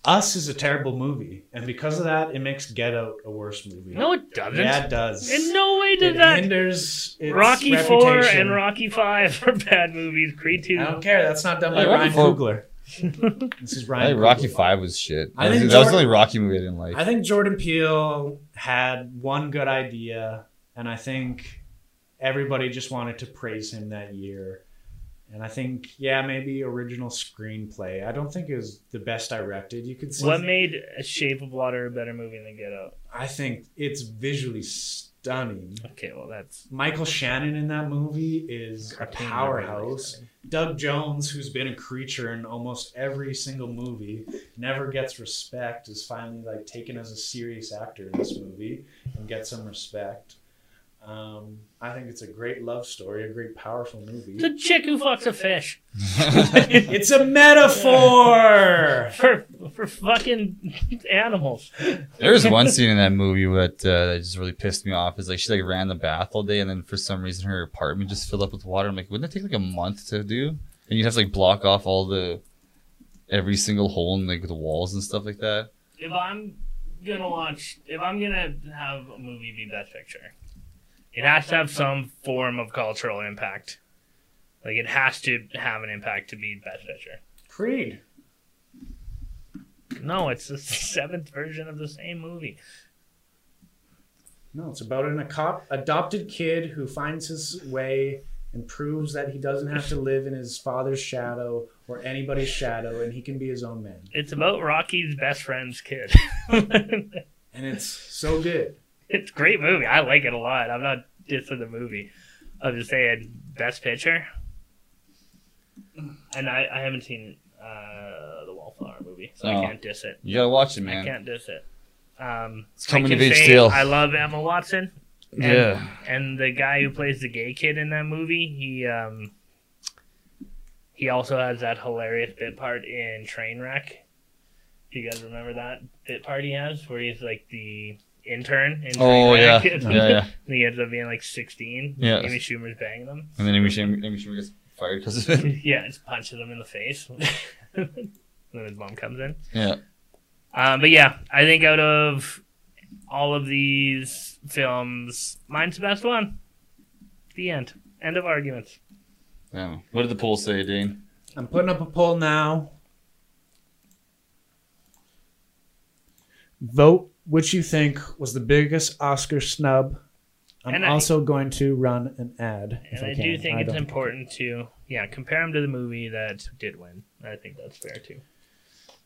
Us is a terrible movie, and because of that, it makes Get Out a worse movie. no, it doesn't. yeah, it does. In no way it that. hinders its Rocky Four and Rocky Five are bad movies. Creed Two. I don't care. That's not done by Hey, Rocky Ryan Four- Coogler. this is I Ryan. think Rocky Coogler. Five was shit. I That, think was, that was the Jordan- only Rocky movie I didn't like. I think Jordan Peele had one good idea, and I think everybody just wanted to praise him that year. And I think, yeah, maybe original screenplay. I don't think it was the best directed. You could see. What made A Shape of Water a better movie than Get Out? I think it's visually stunning. Okay, well that's Michael Shannon in that movie is a powerhouse. Doug Jones, who's been a creature in almost every single movie, never gets respect, is finally like taken as a serious actor in this movie and gets some respect. Um, I think it's a great love story, a great powerful movie. It's a chick who fucks a fish it's a metaphor. for for fucking animals. There was one scene in that movie that, uh, that just really pissed me off. Is like she like ran the bath all day, and then for some reason her apartment just filled up with water. I'm like, wouldn't that take like a month to do? And you'd have to like block off all the every single hole in like the walls and stuff like that. If I'm gonna watch, if I'm gonna have a movie be Best Picture, it has to have some form of cultural impact. Like it has to have an impact to be Best Picture. Creed. No, it's the seventh version of the same movie. No, it's about an aco- adopted kid who finds his way and proves that he doesn't have to live in his father's shadow or anybody's shadow, and he can be his own man. It's about Rocky's best friend's kid. And it's so good. It's a great movie. I like it a lot. I'm not dissing the movie. I'm just saying best picture. And I, I haven't seen uh, the Wallflower. Movie, so Oh. I can't diss it. You gotta watch it, man. I can't diss it. Um, It's coming can age say. I love Emma Watson. And, Yeah. and the guy who plays the gay kid in that movie, he um, he also has that hilarious bit part in Trainwreck. Do you guys remember that bit part he has where he's like the intern in Oh yeah, yeah, yeah. and he ends up being like 16. Yeah. Amy Schumer's banging him. And then Amy Schumer, Amy Schumer gets fired because of it. yeah, just punches him in the face. then his mom comes in. Yeah. Um, but yeah, I think out of all of these films, mine's the best one. The end. End of arguments. yeah. What did the poll say, Dean? I'm putting up a poll now. Vote which you think was the biggest Oscar snub. I'm And I- also going to run an ad. And I, can. do think I it's important to, yeah, compare them to the movie that did win. I think that's fair too.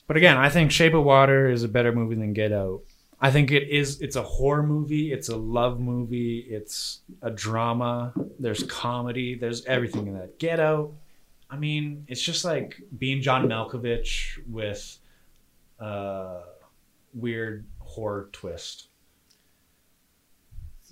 But again, I think Shape of Water is a better movie than Get Out. I think it is. It's a horror movie. It's a love movie. It's a drama. There's comedy. There's everything in that. Get Out. I mean, it's just like being John Malkovich with a weird horror twist.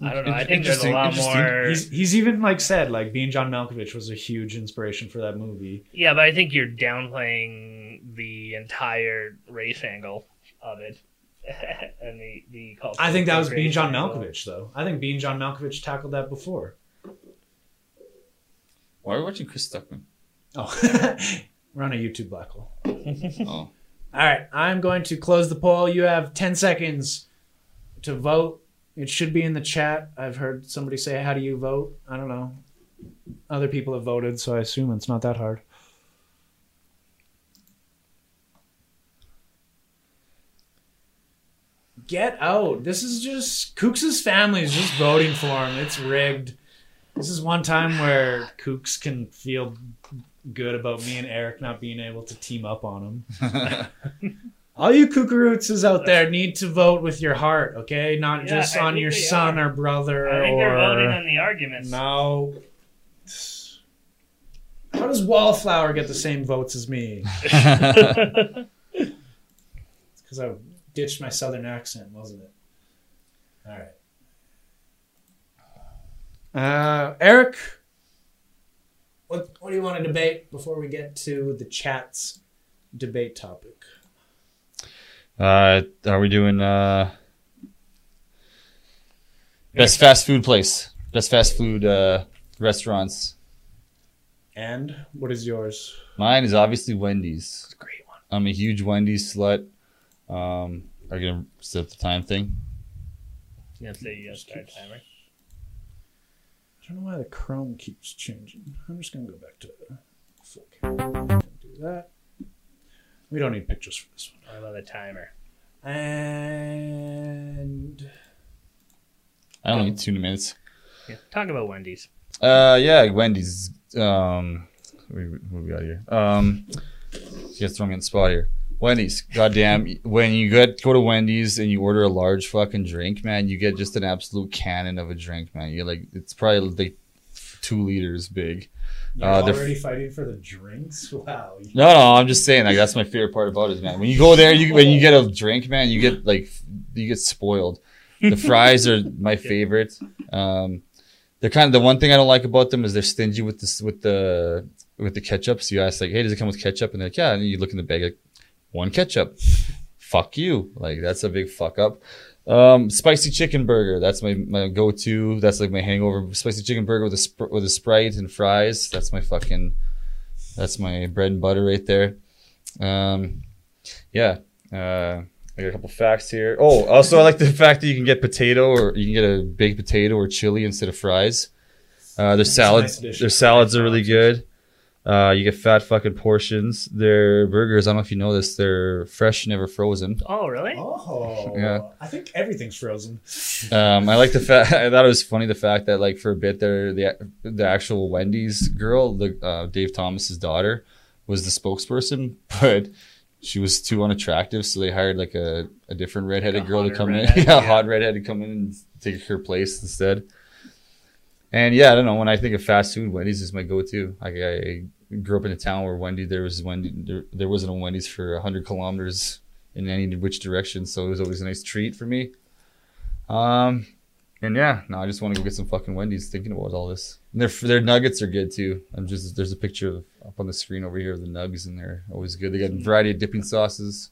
I don't know. I think there's a lot interesting. more. He's he's even like said like being John Malkovich was a huge inspiration for that movie. Yeah, but I think you're downplaying the entire race angle of it. and the, the culture. I think that was being race John angle. Malkovich though. I think being John Malkovich tackled that before. Why are we watching Chris Stuckman? Oh, we're on a YouTube black hole. Oh. All right, I'm going to close the poll. You have 10 seconds to vote. It should be in the chat. I've heard somebody say, How do you vote? I don't know. Other people have voted, so I assume it's not that hard. Get out. This is just Kooks' family is just voting for him. It's rigged. This is one time where Kooks can feel good about me and Eric not being able to team up on him. All you kookarootses out there need to vote with your heart, okay? Not Yeah, just I on your son are. or brother I think or they're voting on the arguments. no. How does Wallflower get the same votes as me? It's because I ditched my southern accent, wasn't it? All right. Uh, Eric, what what do you want to debate before we get to the chat's debate topic? Uh, are we doing uh, best fast food place? Best fast food uh, restaurants. And what is yours? Mine is obviously Wendy's. It's a great one. I'm a huge Wendy's slut. Um, are you gonna set up the time thing? Yeah, say you gotta start timer. I don't know why the Chrome keeps changing. I'm just gonna go back to full camera. Do that. We don't need pictures for this one. I love a timer? And I don't need two minutes. Yeah. Talk about Wendy's. Uh, yeah, Wendy's. Um, what we- we got here? Um, you guys throw me on the spot here. Wendy's, goddamn! when you get go to Wendy's and you order a large fucking drink, man, you get just an absolute cannon of a drink, man. You're like, it's probably like two liters big. you're Uh, the f- already fighting for the drinks. Wow. No, no, I'm just saying, like that's my favorite part about it, man. When you go there, you when you get a drink, man, you get like you get spoiled. The fries are my favorite. Um, they're kind of the one thing I don't like about them is they're stingy with this with the with the ketchup. So you ask like, hey, does it come with ketchup? And they're like, yeah. And you look in the bag like, one ketchup. Fuck you. Like that's a big fuck up. Um, spicy chicken burger. That's my, my go to. That's like my hangover. Spicy chicken burger with a sp- with a sprite and fries. That's my fucking. That's my bread and butter right there. Um, yeah. Uh, I got a couple facts here. Oh, also I like the fact that you can get potato or you can get a baked potato or chili instead of fries. Uh, their salads, nice their salads are really good. Uh, you get fat fucking portions. Their burgers, I don't know if you know this, they're fresh, never frozen. Oh, really? Oh, Yeah. I think everything's frozen. Um, I like the fact. I thought it was funny the fact that like for a bit there, the the actual Wendy's girl, the uh, Dave Thomas's daughter, was the spokesperson, but she was too unattractive, so they hired like a, a different redheaded A girl to hotter come in, redhead, yeah, yeah. hot redhead to come in and take her place instead. And yeah, I don't know. When I think of fast food, Wendy's is my go-to. Like I grew up in a town where Wendy there was Wendy there, there wasn't a Wendy's for hundred kilometers in any which direction, so it was always a nice treat for me. Um, and yeah, no, I just want to go get some fucking Wendy's. Thinking about all this, and their their nuggets are good too. I'm just there's a picture of, up on the screen over here of the nugs, and they're always good. They got a variety of dipping sauces,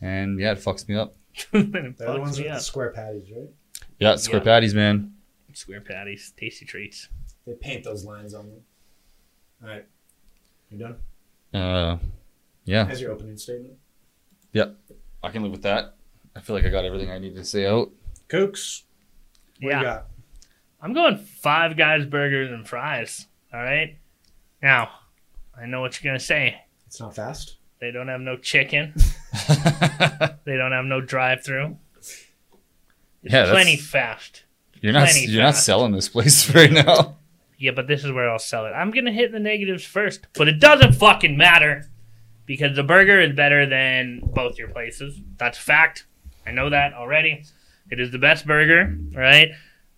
and yeah, it fucks me up. The fucks ones me with the square patties, right? Yeah, square Yeah. patties, man. Square patties, tasty treats. They paint those lines on them. All right. You done? Uh, yeah, As your opening statement. Yep, I can live with that. I feel like I got everything I need to say out. Kooks. What Yeah. you got? I'm going Five Guys burgers and fries. All right. Now, I know what you're gonna say. It's not fast. They don't have no chicken. They don't have no drive-through. It's Yeah, that's- plenty fast. You're not you're not selling this place right now. Yeah, but this is where I'll sell it. I'm gonna hit the negatives first, but it doesn't fucking matter because the burger is better than both your places. That's a fact. I know that already. It is the best burger, right?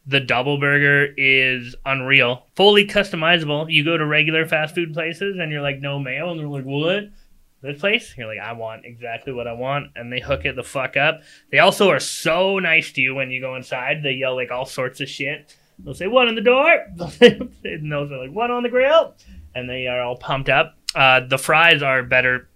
The double burger is unreal, fully customizable. You go to regular fast food places and you're like, no mayo, and they're like, what? This place? You're like, I want exactly what I want, and they hook it the fuck up. They also are so nice to you when you go inside. They yell like all sorts of shit. They'll say one on the door, and those are like one on the grill, and they are all pumped up. Uh, the fries are better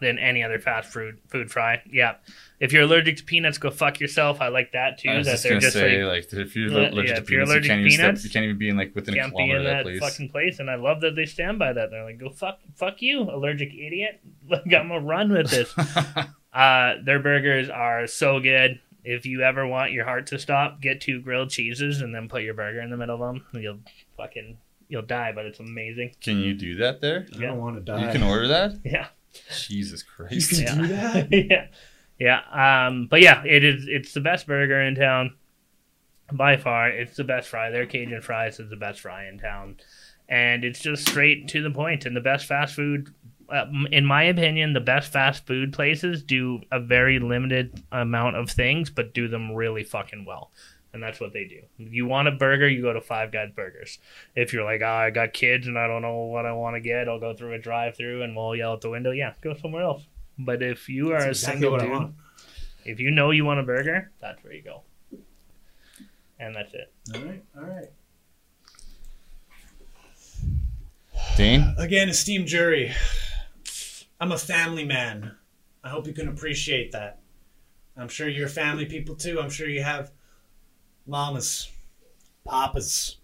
than any other fast food food fry. Yeah, if you're allergic to peanuts, go fuck yourself. I like that too. I was that just they're gonna just say, like like, if you're allergic yeah, to if you're peanuts, allergic you can't to even step, peanuts, you can't even be in like within a can't be kilometer in of that that place. fucking place. And I love that they stand by that. They're like, go fuck, fuck you, allergic idiot. Like I'm gonna run with this. Uh, their burgers are so good. If you ever want your heart to stop, get two grilled cheeses and then put your burger in the middle of them. You'll fucking you'll die, but it's amazing. can you do that there? I don't want to die. You can order that? Yeah, Jesus Christ. You Christ! can Yeah. do that? yeah, yeah. Um, but yeah, it is. It's the best burger in town by far. It's the best fry. Their Cajun fries is the best fry in town, and it's just straight to the point. And the best fast food, uh, in my opinion, the best fast food places do a very limited amount of things, but do them really fucking well. And that's what they do. You want a burger, you go to Five Guys Burgers. If you're like, oh, I got kids and I don't know what I want to get, I'll go through a drive-through and we'll yell at the window. Yeah, go somewhere else. But if you are That's a exactly single what I dude, want. if you know you want a burger, that's where you go. And that's it. All right. All right. Dean? Uh, again, esteemed jury, I'm a family man. I hope you can appreciate that. I'm sure you're family people too. I'm sure you have mamas, papas,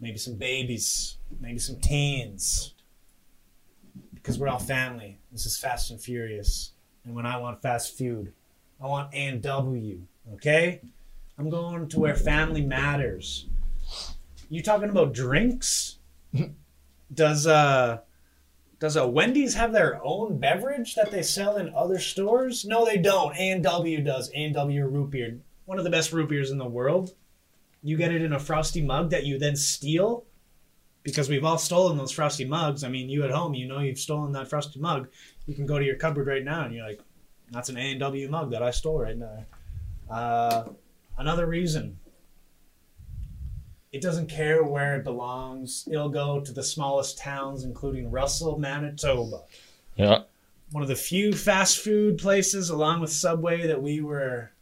maybe some babies, maybe some teens. Because we're all family. This is Fast and Furious. And when I want fast food, I want A&W. Okay? I'm going to where family matters. You talking about drinks? Does uh does a Wendy's have their own beverage that they sell in other stores? No, they don't. A&W does. A&W root beer, one of the best root beers in the world. You get it in a frosty mug that you then steal because we've all stolen those frosty mugs. I mean, you at home, you know you've stolen that frosty mug. You can go to your cupboard right now and you're like, that's an A&W mug that I stole right now. Uh, another reason it doesn't care where it belongs. It'll go to the smallest towns, including Russell, Manitoba. yeah, One of the few fast food places, along with Subway, that we were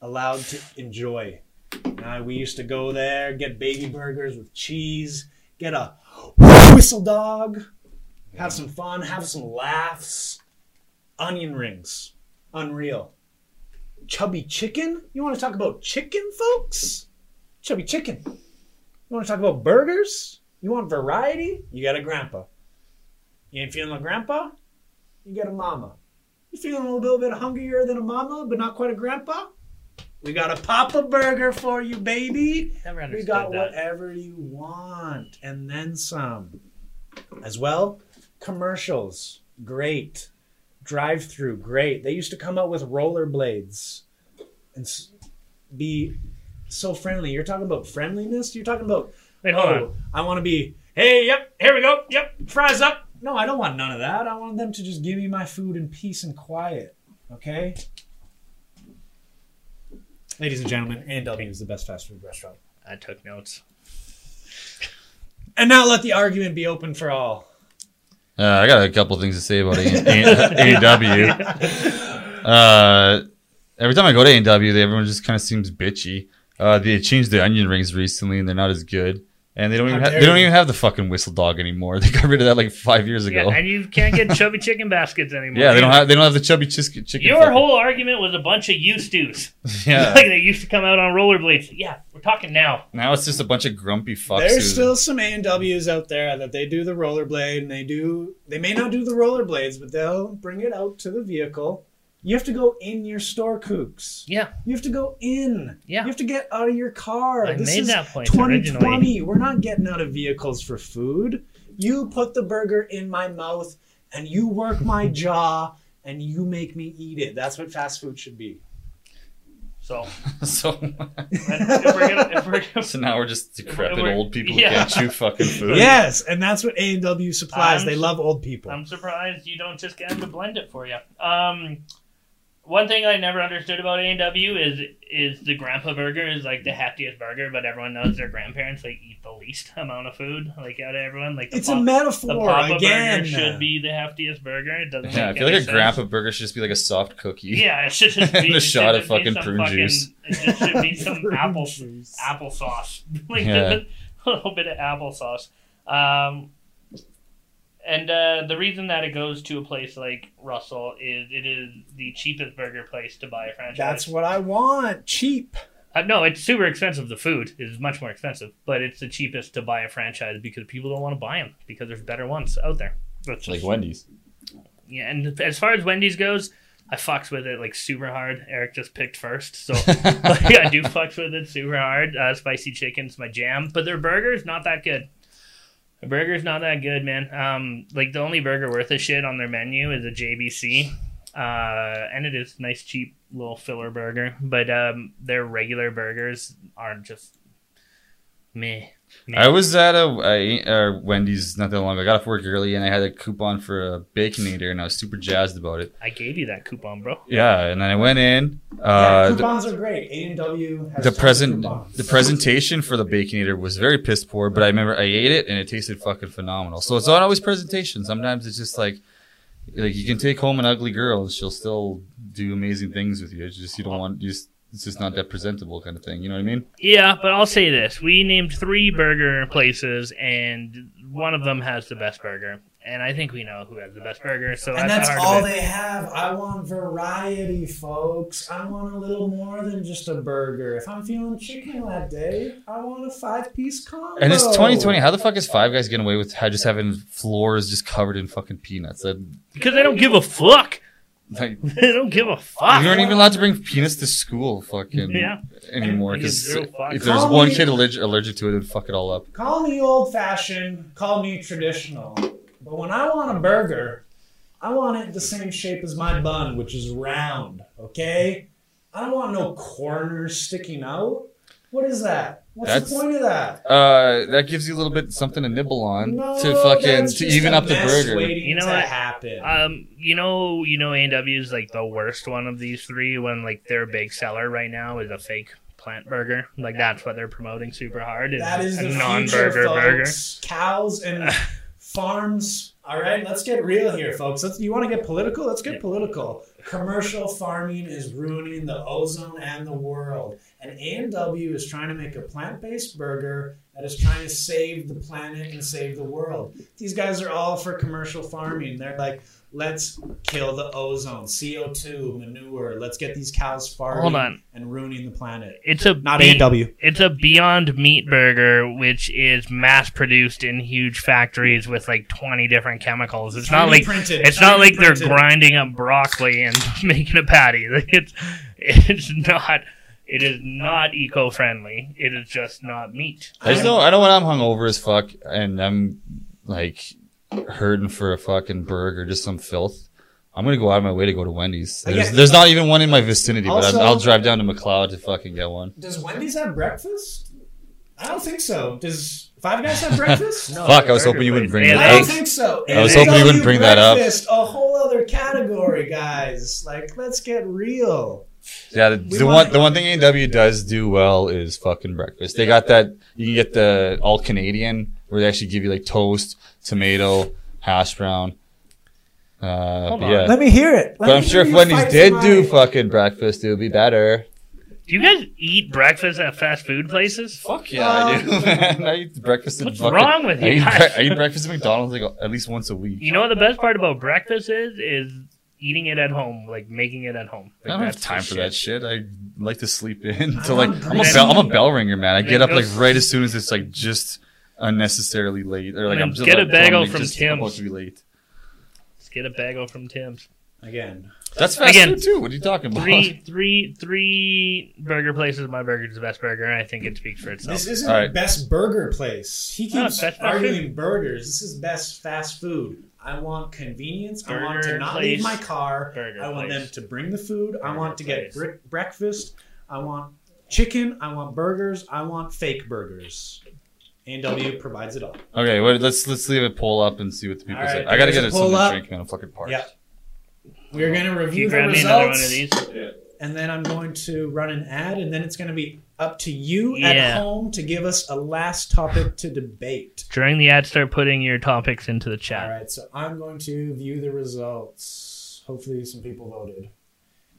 allowed to enjoy. Uh, we used to go there, get baby burgers with cheese, get a whistle dog, have some fun, have some laughs. Onion rings, unreal. Chubby chicken? You want to talk about chicken, folks? Chubby chicken. You want to talk about burgers? You want variety? You got a grandpa. You ain't feeling a grandpa? You got a mama. You feeling a little bit hungrier than a mama, but not quite a grandpa? We got a Papa Burger for you, baby. Never understood We got that. whatever you want and then some. As well, commercials, great. Drive through, great. They used to come out with rollerblades and s- be so friendly. You're talking about friendliness? You're talking about, Wait, hold oh, on. I want to be, hey, yep, here we go, yep, fries up. No, I don't want none of that. I want them to just give me my food in peace and quiet, okay? Ladies and gentlemen, A&W is the best fast food restaurant. I took notes. And now let the argument be open for all. Uh, I got a couple things to say about A- A- A&W. Uh, every time I go to A&W, they, everyone just kind of seems bitchy. Uh, they changed the onion rings recently, and they're not as good. And they don't even How ha- dare they don't even have the fucking whistle dog anymore. They got rid of that like five years ago. Yeah, ago. and you can't get chubby chicken baskets anymore. Yeah, they don't have they don't have the chubby chis- chicken. Your fucking- whole argument was a bunch of used dudes. yeah. like they used to come out on rollerblades. Yeah, we're talking now. now it's just a bunch of grumpy fucks. There's who- still some A and W's out there that they do the rollerblade and they do they may not do the rollerblades, but they'll bring it out to the vehicle. You have to go in your store kooks. Yeah, You have to go in. Yeah. You have to get out of your car. I this made is that point 2020. originally. We're not getting out of vehicles for food. You put the burger in my mouth and you work my jaw and you make me eat it. That's what fast food should be. so so. if we're gonna, if we're gonna, so now we're just decrepit We're- old people yeah. who can't chew fucking food. Yes, and that's what A and W supplies. I'm they love old people. I'm surprised you don't just get them to blend it for you. Um, one thing I never understood about A and W is is the grandpa burger is like the heftiest burger, but everyone knows their grandparents like eat the least amount of food like out of everyone. Like the it's a pop- the metaphor Papa again. burger should be the heftiest burger. It doesn't. Yeah, I feel like any a grandpa burger should just be like a soft cookie. Yeah, it should just be And a it shot of just be fucking prune juice. It just should be some apple juice. applesauce. like Yeah. a little bit of applesauce. Um, and uh, the reason that it goes to a place like Russell is it is the cheapest burger place to buy a franchise. That's what I want. Cheap. uh, no, it's super expensive. The food is much more expensive, but it's the cheapest to buy a franchise because people don't want to buy them because there's better ones out there. That's Like just- Wendy's. yeah, and as far as Wendy's goes, I fucks with it like super hard. Eric just picked first, so like, I do fucks with it super hard. Uh, spicy chicken's my jam, but their burger's not that good. The burger's not that good, man. Um, like the only burger worth a shit on their menu is a JBC, uh, and it is nice, cheap little filler burger. But um, their regular burgers are just meh. Meh. I was at a, a, uh Wendy's not that long ago. I got off work early and I had a coupon for a Baconator and I was super jazzed about it. I gave you that coupon, bro. Yeah, and then I went in. yeah, Uh, the, coupons are great. A and W the present coupons. the presentation for the Baconator was very piss poor, but I remember I ate it and it tasted fucking phenomenal. So it's not always presentation. Sometimes it's just like like you can take home an ugly girl and she'll still do amazing things with you. It's just you don't want you just it's just not that presentable kind of thing. You know what I mean? Yeah, but I'll say this: we named three burger places, and one of them has the best burger, and I think we know who has the best burger. So And that's, that's all they have. I want variety, folks. I want a little more than just a burger. If I'm feeling chicken that day, I want a five piece combo. And it's 2020. How the fuck is Five Guys getting away with just having floors just covered in fucking peanuts? That, because they don't give a fuck. like, They don't give a fuck. you aren't even allowed to bring penis to school, fucking Yeah. anymore. They Because if there's Call one me- kid allergic, allergic to it, it'd fuck it all up. Call me old fashioned, call me traditional. But when I want a burger, I want it the same shape as my bun, which is round, okay? I don't want no corners sticking out. What is that? What's That's- the point of that? Uh, that gives you a little bit something to nibble on No, to fucking to even a up the burger. You know what? happened? Um, you know, you know, A&W is like the worst one of these three. When like their big seller right now is a fake plant burger. Like that's what they're promoting super hard. Is That is a the non-burger future, burger. Cows and farms. All right, let's get real here, folks. Let's, you want to get political? Let's get Yeah. political. Commercial farming is ruining the ozone and the world. And A&W is trying to make a plant-based burger that is trying to save the planet and save the world. These guys are all for commercial farming. They're like, let's kill the ozone, CO2, manure. Let's get these cows farming and ruining the planet. It's a Not be- A&W. It's a Beyond Meat burger, which is mass produced in huge factories with like twenty different chemicals. It's not like printed. it's not like they're grinding up broccoli and making a patty. Like it's it's not. It is not eco-friendly. It is just not meat. I just know I know when I'm hungover as fuck and I'm like hurting for a fucking burger, just some filth. I'm gonna go out of my way to go to Wendy's. There's, there's not even one in my vicinity, but Also- I'm, I'll drive down to McLeod to fucking get one. Does Wendy's have breakfast? I don't think so. Does Five Guys have breakfast? No, Fuck, I was hoping you wouldn't bring They that I have don't up. think so. I was hoping you wouldn't bring that up. breakfast, A whole other category, guys. Like, let's get real. Yeah, the, the one the one thing AW does do well is fucking breakfast. They got that you can get the all Canadian where they actually give you like toast, tomato, hash brown. Uh, Hold but on. yeah, Let me hear it. Let but me I'm hear sure if you Wendy's fight did do my- fucking breakfast, it would be better. Do you guys eat breakfast at fast food places? Fuck yeah, I do. man. I eat breakfast. What's fucking, wrong with I you eat, guys? bre- I eat breakfast at McDonald's like at least once a week. You know what the best part about breakfast is? Is eating it at home, like making it at home. I don't have time the for that shit. shit. I like to sleep in. I So like, I'm a bell, I'm a bell ringer, man. I get up like right as soon as it's like just unnecessarily late, or like And I'm just get a like, bagel I'm, like, from just Tim's. about to be late. Let's get a bagel from Tim's. Again. That's fast Again, food too. What are you talking about? Three, three, three burger places. My burger is the best burger, and I think it speaks for itself. This isn't All right. best burger place. He keeps it's best fast arguing burgers. This is best fast food. I want convenience. I want to not place. leave my car. Burger I want place. them to bring the food. I want to get place. breakfast. I want chicken. I want burgers. I want fake burgers. A&W provides it all. Okay, well, let's let's leave a poll up and see what the people All say. I gotta get a us poll something up. to drink, man. I'm fucking parched. Yeah. We're going to Can review you the grab me another one of results. And then I'm going to run an ad, and then it's going to be up to you Yeah. at home to give us a last topic to debate. During the ad, start putting your topics into the chat. All right, so I'm going to view the results. Hopefully, some people voted.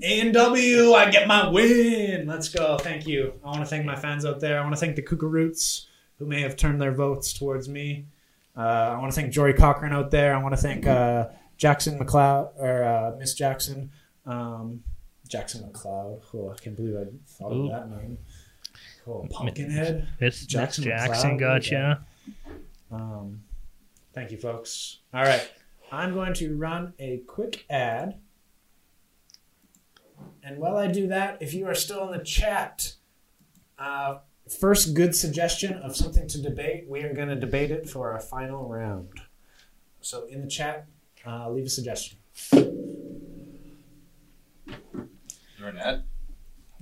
A and W, I get my win. Let's go. Thank you. I want to thank my fans out there. I want to thank the Kookaroots who may have turned their votes towards me. Uh, I want to thank Jory Cochran out there. I want to thank uh, Jackson McLeod or uh, Miss Jackson. Um, Jackson McLeod. Oh, I can't believe I thought Ooh. of that name. Cool. Pumpkinhead. Miss Jackson Jackson, McLeod, gotcha. Um, thank you, folks. All right. I'm going to run a quick ad. And while I do that, if you are still in the chat, uh, first good suggestion of something to debate, we are going to debate it for our final round. So in the chat, uh, leave a suggestion. You're an ad?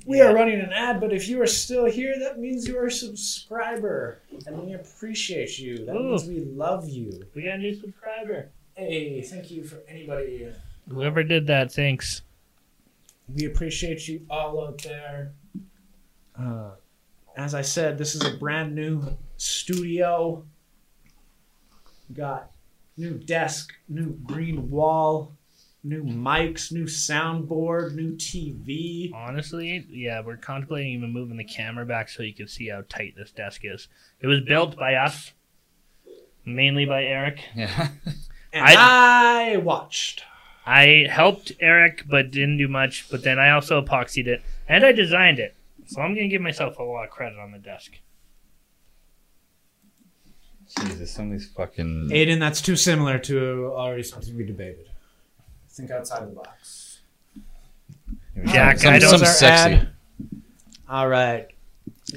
We are running an ad, but if you are still here, that means you are a subscriber. And we appreciate you. That Ooh. means we love you. We got a new subscriber. Hey, thank you for anybody Whoever did that, thanks. We appreciate you all out there. Uh, as I said, this is a brand new studio. Got new desk, new green wall, new mics, new soundboard, new TV. Honestly, yeah, we're contemplating even moving the camera back so you can see how tight this desk is. It was built by us, mainly by Eric. Yeah. And I, watched. I helped Eric, but didn't do much. But then I also epoxied it and I designed it. So I'm gonna give myself a lot of credit on the desk. Jesus, some of these fucking. Aiden, that's too similar to already something we debated. Think outside the box. Jack, some, I don't- some sexy. ad- All right.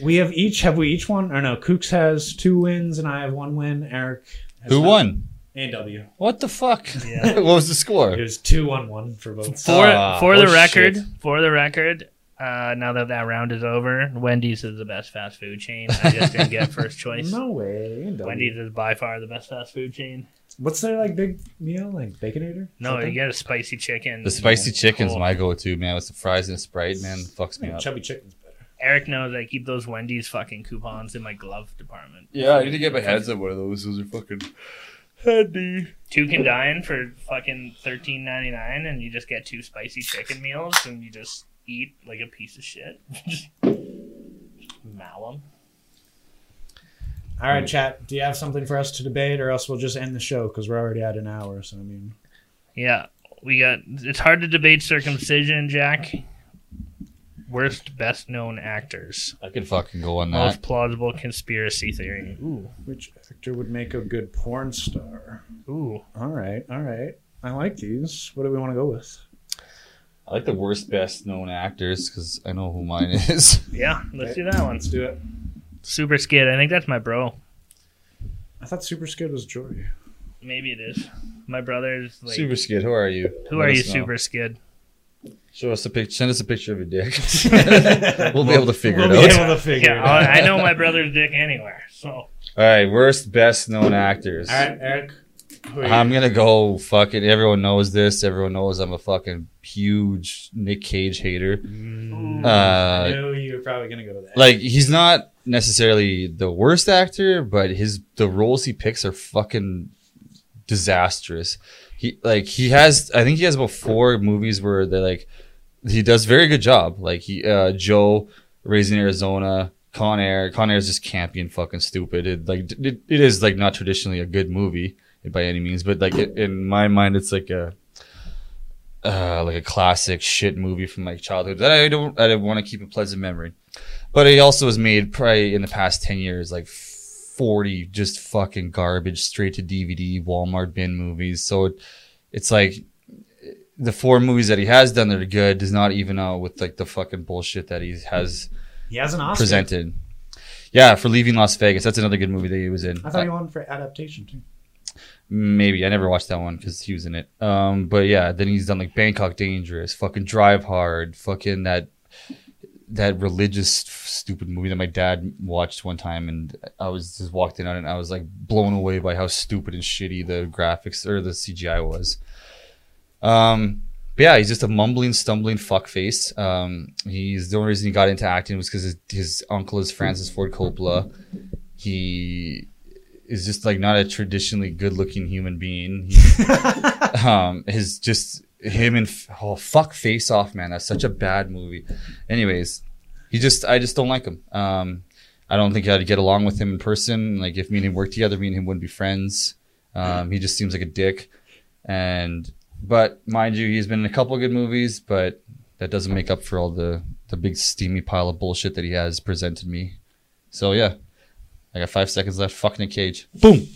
We have each. Have we each won? Or no? Kooks has two wins, and I have one win. Eric. Has Who not. won? A and W. What the fuck? Yeah. what was the score? It was two one one for both. For Ah, for the oh, record, shit. for the record, uh, now that that round is over, Wendy's is the best fast food chain. I just didn't get first choice. No way. A&W. Wendy's is by far the best fast food chain. What's their like big meal? Like baconator? No, Something? you get a spicy chicken. The spicy chicken's Cool. my go-to, man. With the fries and Sprite, man, fucks me up. Chubby chicken's better. Eric knows I keep those Wendy's fucking coupons in my glove department. Yeah, I need to get my hands on one of those. Those are fucking handy. Two can dine for fucking thirteen ninety nine, and you just get two spicy chicken meals, and you just eat like a piece of shit. just mow 'em. All right, chat. Do you have something for us to debate, or else we'll just end the show because we're already at an hour. So I mean, Yeah, we got. It's hard to debate circumcision, Jack. Worst, best known actors. I could fucking go on that. Most plausible conspiracy theory. Ooh, which actor would make a good porn star? ooh. All right, all right. I like these. What do we want to go with? I like the worst, best known actors because I know who mine is. Yeah, let's do that one. Let's do it. Super Skid. I think that's my bro. I thought Super Skid was Jory. Maybe it is. My brother's like. Super Skid, who are you? who Let are you, know. Super Skid? Show us a picture. Send us a picture of your dick. we'll be able to figure we'll it be out. able to figure Yeah, it out. I I know my brother's dick anywhere. So All right, worst, best known actors. All right, Eric. I'm gonna go fucking. Everyone knows this. Everyone knows I'm a fucking huge Nick Cage hater. Mm. Ooh. I know you're probably gonna go to that. like he's not necessarily the worst actor, but his the roles he picks are fucking disastrous. He like he has. I think he has about four movies where they like he does very good job. Like he uh Joe, Raising Arizona. Con Air, Con Air is just campy and fucking stupid. It like it, it is like not traditionally a good movie by any means, but like it, in my mind, it's like a uh, like a classic shit movie from my childhood that I don't I don't want to keep a pleasant memory. But it also was made probably in the past ten years like forty just fucking garbage straight to DVD Walmart bin movies. So it, it's like the four movies that he has done that are good does not even out with like the fucking bullshit that he has he has an Oscar. presented. Yeah, for leaving Las Vegas, that's another good movie that he was in. I thought he won for adaptation too. Maybe I never watched that one because he was in it. Um, but yeah, then he's done like Bangkok Dangerous, fucking Drive Hard, fucking that that religious stupid movie that my dad watched one time, and I was just walked in on it, and I was like blown away by how stupid and shitty the graphics or the CGI was. Um, but yeah, he's just a mumbling, stumbling fuckface. Um, he's the only reason he got into acting was because his, his uncle is Francis Ford Coppola. He is just like not a traditionally good-looking human being. He, um, his just him and oh fuck face off, man. That's such a bad movie. Anyways, he just I just don't like him. Um, I don't think I'd get along with him in person. Like if me and him worked together, me and him wouldn't be friends. Um, he just seems like a dick. And but mind you, he's been in a couple good movies, but that doesn't make up for all the the big steamy pile of bullshit that he has presented me. So yeah. I got five seconds left. Fuck Nick Cage. Boom.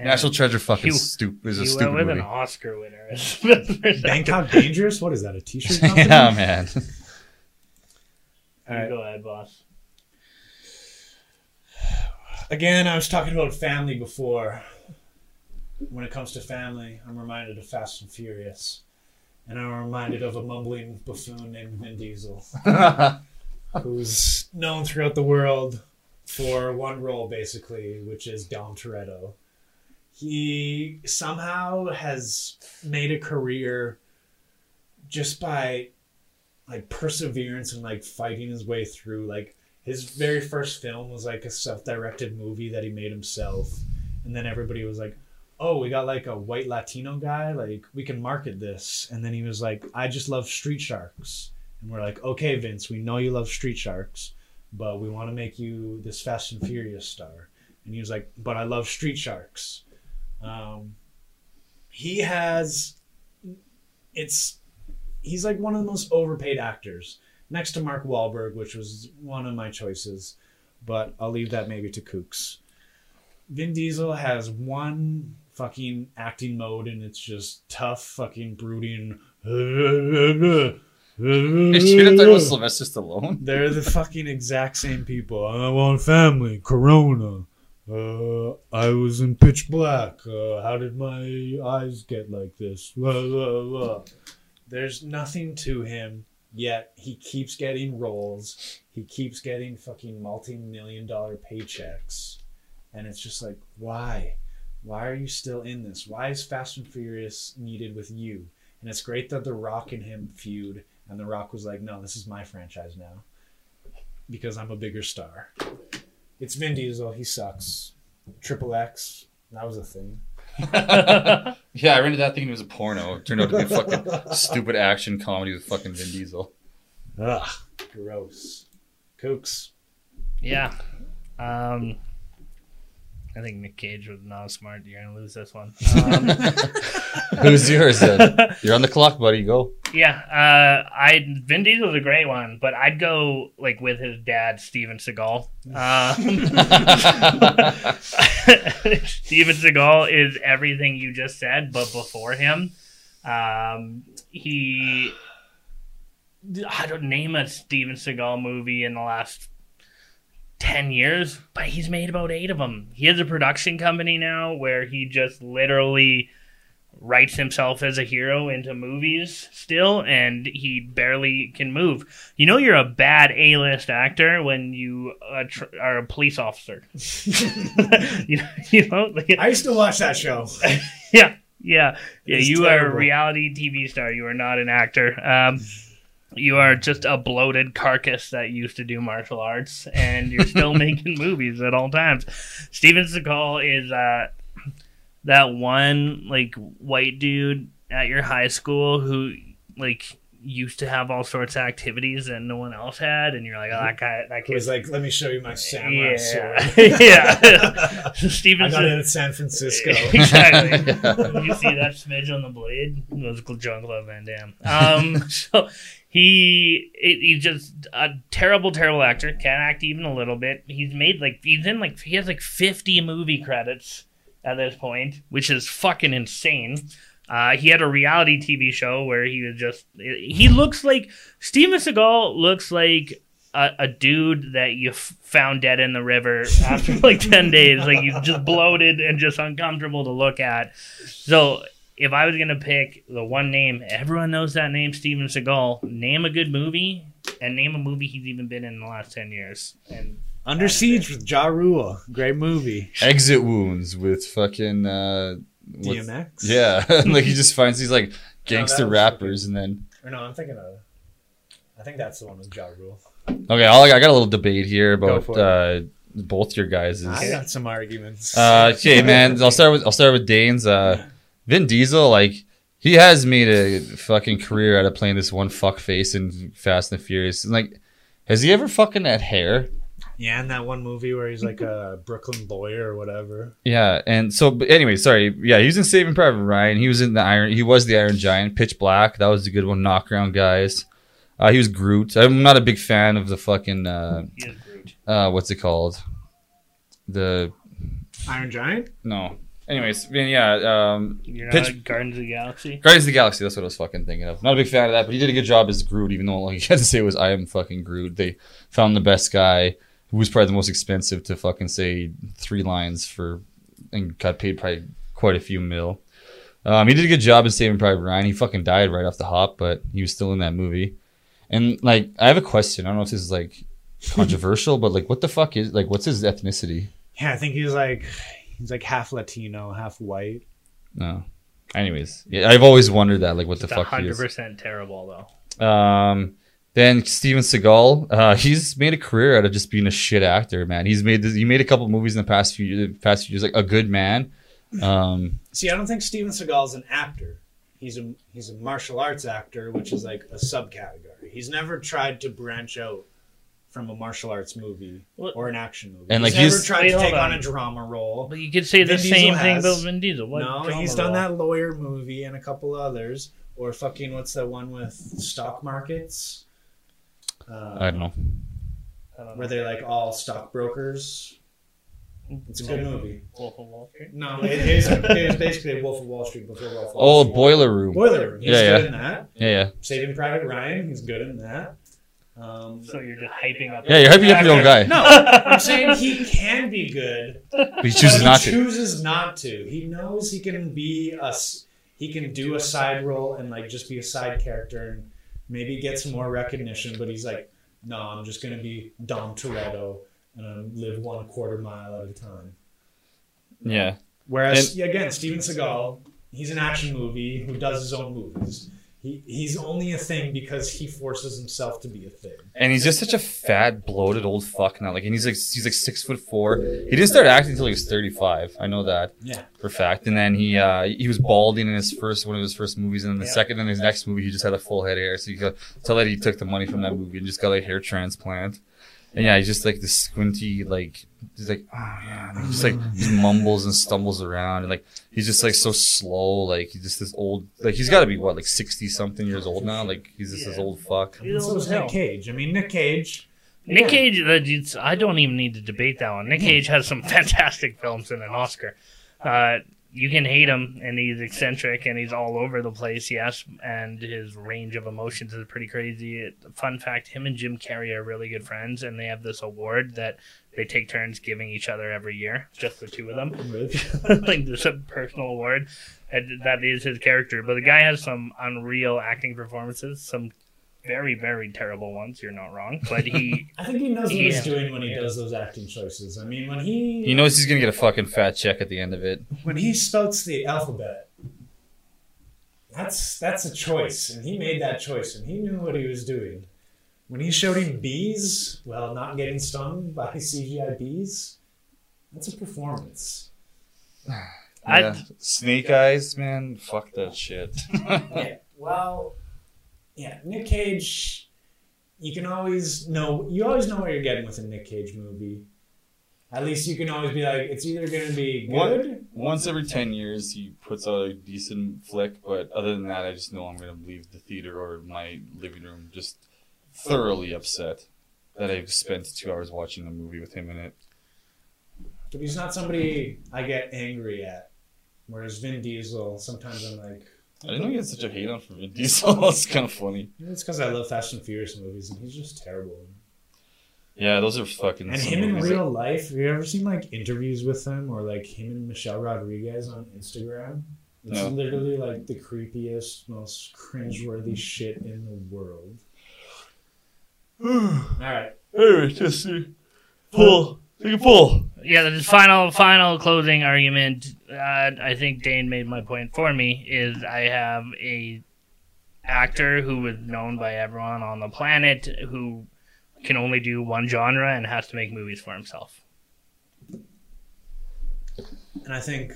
National Treasure fucking You- stupid is a you stupid went with movie. an Oscar winner. as best. Bangkok Dangerous. What is that? A T-shirt company? yeah, man. All right. Go ahead, boss. Again, I was talking about family before. When it comes to family, I'm reminded of Fast and Furious. And I'm reminded of a mumbling buffoon named Vin Diesel, who's known throughout the world for one role, basically, which is Dom Toretto. He somehow has made a career just by like perseverance and like fighting his way through. Like his very first film was like a self-directed movie that he made himself. And then everybody was like oh we got like a white latino guy? Like we can market this. And then he was like i just love street sharks. And we're like okay vince we know you love street sharks but we want to make you this fast and furious star and he was like but i love street sharks um, he has it's he's like one of the most overpaid actors next to Mark Wahlberg, which was one of my choices, but I'll leave that maybe to Kooks. Vin Diesel has one fucking acting mode, and it's just tough, fucking brooding. Is you talking about Sylvester Stallone? They're the fucking exact same people. I want family. Corona. Uh, I was in pitch black. Uh, how did my eyes get like this? Blah, blah, blah. There's nothing to him, yet he keeps getting roles. He keeps getting fucking multi million dollar paychecks. And it's just like, why? Why are you still in this? Why is Fast and Furious needed with you? And it's great that The Rock and him feud, and The Rock was like, no, this is my franchise now because I'm a bigger star. It's Vin Diesel. He sucks. Triple X. That was a thing. Yeah, I rented that thinking it was a porno. It turned out to be a fucking stupid action comedy with fucking Vin Diesel. Ugh. Gross. Kooks. Yeah. Um, I think Nick Cage was not smart. You're gonna lose this one. Um, Who's yours then? You're on the clock, buddy. Go. yeah, uh, I Vin Diesel's a great one, but I'd go like with his dad, Steven Seagal. Um, Steven Seagal is everything you just said, but before him, um, he. I don't name a Steven Seagal movie in the last 10 years, but he's made about eight of them. He has a production company now where he just literally writes himself as a hero into movies still, and he barely can move. You know, you're a bad A-list actor when you uh, tr- are a police officer. you, know, you know, like, I used to watch that show. yeah, yeah, yeah. It's You are a reality TV star. You are not an actor. Um, you are just a bloated carcass that used to do martial arts, and you're still making movies at all times. Steven Seagal is uh, that one like white dude at your high school who like used to have all sorts of activities that no one else had, and you're like, oh, that guy, that It kid. was like, let me show you my samurai Yeah, sword. yeah. so Steven I got Se- it in San Francisco. exactly. you see that smidge on the blade? It was John Claude Van Damme. Um, so he he- he's just a terrible, terrible actor. Can't act even a little bit. He's made like he's in like he has like fifty movie credits at this point, which is fucking insane. Uh, he had a reality TV show where he was just he looks like Steven Seagal looks like a, a dude that you f- found dead in the river after like 10 days. Like he's just bloated and just uncomfortable to look at. So if i was gonna pick the one name everyone knows that name steven seagal. Name a good movie and name a movie he's even been in, in the last 10 years. And Under Siege with Ja Rule. Great movie. Exit wounds with fucking uh, what's- DMX? Yeah, like he just finds these like gangster was rappers, and then Or no, I'm thinking of. I think that's the one with Ja Rule. okay, I'll, I got a little debate here about uh, both your guys'. I got some arguments. Uh, okay, man. I'll start with I'll start with Dane's. Uh, Vin Diesel, like he has made a fucking career out of playing this one fuck face in Fast and the Furious. And like, has he ever fucking had hair? Yeah, in that one movie where he's like a Brooklyn lawyer or whatever. Yeah, and so but anyway, sorry. Yeah, he was in Saving Private Ryan. He was in the Iron. He was the Iron Giant. Pitch Black. That was a good one. Knockaround guys. Uh, he was Groot. I'm not a big fan of the fucking uh, Groot. uh, what's it called? The Iron Giant? no. Anyways, I mean, yeah. Um, you're not Pitch- guardians of the galaxy Guardians of the Galaxy. That's what I was fucking thinking of. Not a big fan of that, but he did a good job as Groot. Even though all he had to say was "I am fucking Groot." They found the best guy, who was probably the most expensive to fucking say three lines for, and got paid probably quite a few mil. Um, he did a good job in Saving Private Ryan. He fucking died right off the hop, but he was still in that movie. And like, I have a question. I don't know if this is like controversial, but like, what the fuck is like, what's his ethnicity? Yeah, I think he's like he's like half Latino, half white. No. Anyways, yeah, I've always wondered that, like, what the it's fuck he is. 100% terrible though Um, then Steven Seagal, uh, he's made a career out of just being a shit actor, man. He's made this, he made a couple movies in the past few past few years, like A Good Man. Um, See, I don't think Steven Seagal is an actor. He's a he's a martial arts actor, which is like a subcategory. He's never tried to branch out from a martial arts movie What- or an action movie. And, he's like, never he's- tried to take on. on. a drama role. but you could say the Diesel same thing about Vin Diesel what no, he's done role? that lawyer movie and a couple others. Or fucking what's the one with stock markets? Uh, I don't know. I don't know. Where they're like all stockbrokers. It's a good movie. Wolf of Wall Street No, it is, it is basically Wolf of Wall Street before Wolf of Oh, Wall Street. Oh, Boiler Room. Boiler Room. He's Yeah, good yeah. in that. Yeah, yeah, Saving Private Ryan. He's good in that. Um, so you're just hyping up yeah. You're hyping up your own guy, no, I'm saying he can be good, but he chooses but not he to. chooses not to. He knows he can be a. he can do a side role and like just be a side character and maybe get some more recognition. But he's like, no, I'm just gonna be Dom Toretto and I'm live one quarter mile at a time. Yeah, Whereas yeah, again, Steven Seagal, he's an action movie who does his own movies. He, he's only a thing because he forces himself to be a thing. and he's just such a fat, bloated old fuck now. Like, and he's like he's like six foot four. He didn't start acting until he was thirty five. I know that. Yeah. for fact. And then he uh, he was balding in his first one of his first movies, and then the Yeah. second in his next movie he just had a full head of hair. So you could tell that he took the money from that movie and just got a hair transplant. And yeah, he's just like this squinty, like he's like, oh yeah, and he just like he mumbles and stumbles around, and like he's just like so slow, like he's just this old, like he's got to be what like sixty something years old now, like he's just this old fuck. He's And so old as hell. Nick Cage. I mean, Nick Cage. Nick Yeah. Cage, uh, it's- I don't even need to debate that one. Nick Cage has some fantastic films and an Oscar. Uh, you can hate him, and he's eccentric, and he's all over the place. Yes, and his range of emotions is pretty crazy. It, fun fact: him and Jim Carrey are really good friends, and they have this award that they take turns giving each other every year, just the two of them. like there's a personal award, and that is his character. But the guy has some unreal acting performances, some very very terrible ones. You're not wrong, but he I think he knows what he's Yeah. doing when he does those acting choices. I mean, when he He knows he's gonna get a fucking fat check at the end of it. when he spouts the alphabet, that's that's a choice, and he made that choice, and he knew what he was doing. When he's shouting bees, well, not getting stung by CGI bees, that's a performance. I- Yeah. Snake eyes, man. Fuck that shit. yeah, well, yeah, Nick Cage. You can always know. You always know what you're getting with a Nick Cage movie. At least you can always be like, it's either going to be good. Once every ten years, he puts out a decent flick, but other than that, I just know I'm gonna leave the theater or my living room just thoroughly upset that I've spent two hours watching a movie with him in it. But he's not somebody I get angry at. Whereas Vin Diesel, sometimes I'm like, I didn't know he had such a hate on for Vin Diesel. Oh it's kind of funny. it's because I love Fast and Furious movies, and he's just terrible. Yeah, those are fucking. And him in movies real life, have you ever seen like interviews with him or like him and Michelle Rodriguez on Instagram? It's No. literally like the creepiest, most cringeworthy shit in the world. All right. that- Anyway, just see. pull. Take a pull. Yeah, the final final closing argument. Uh, I think Dane made my point for me. Is I have a actor who is known by everyone on the planet who can only do one genre and has to make movies for himself. And I think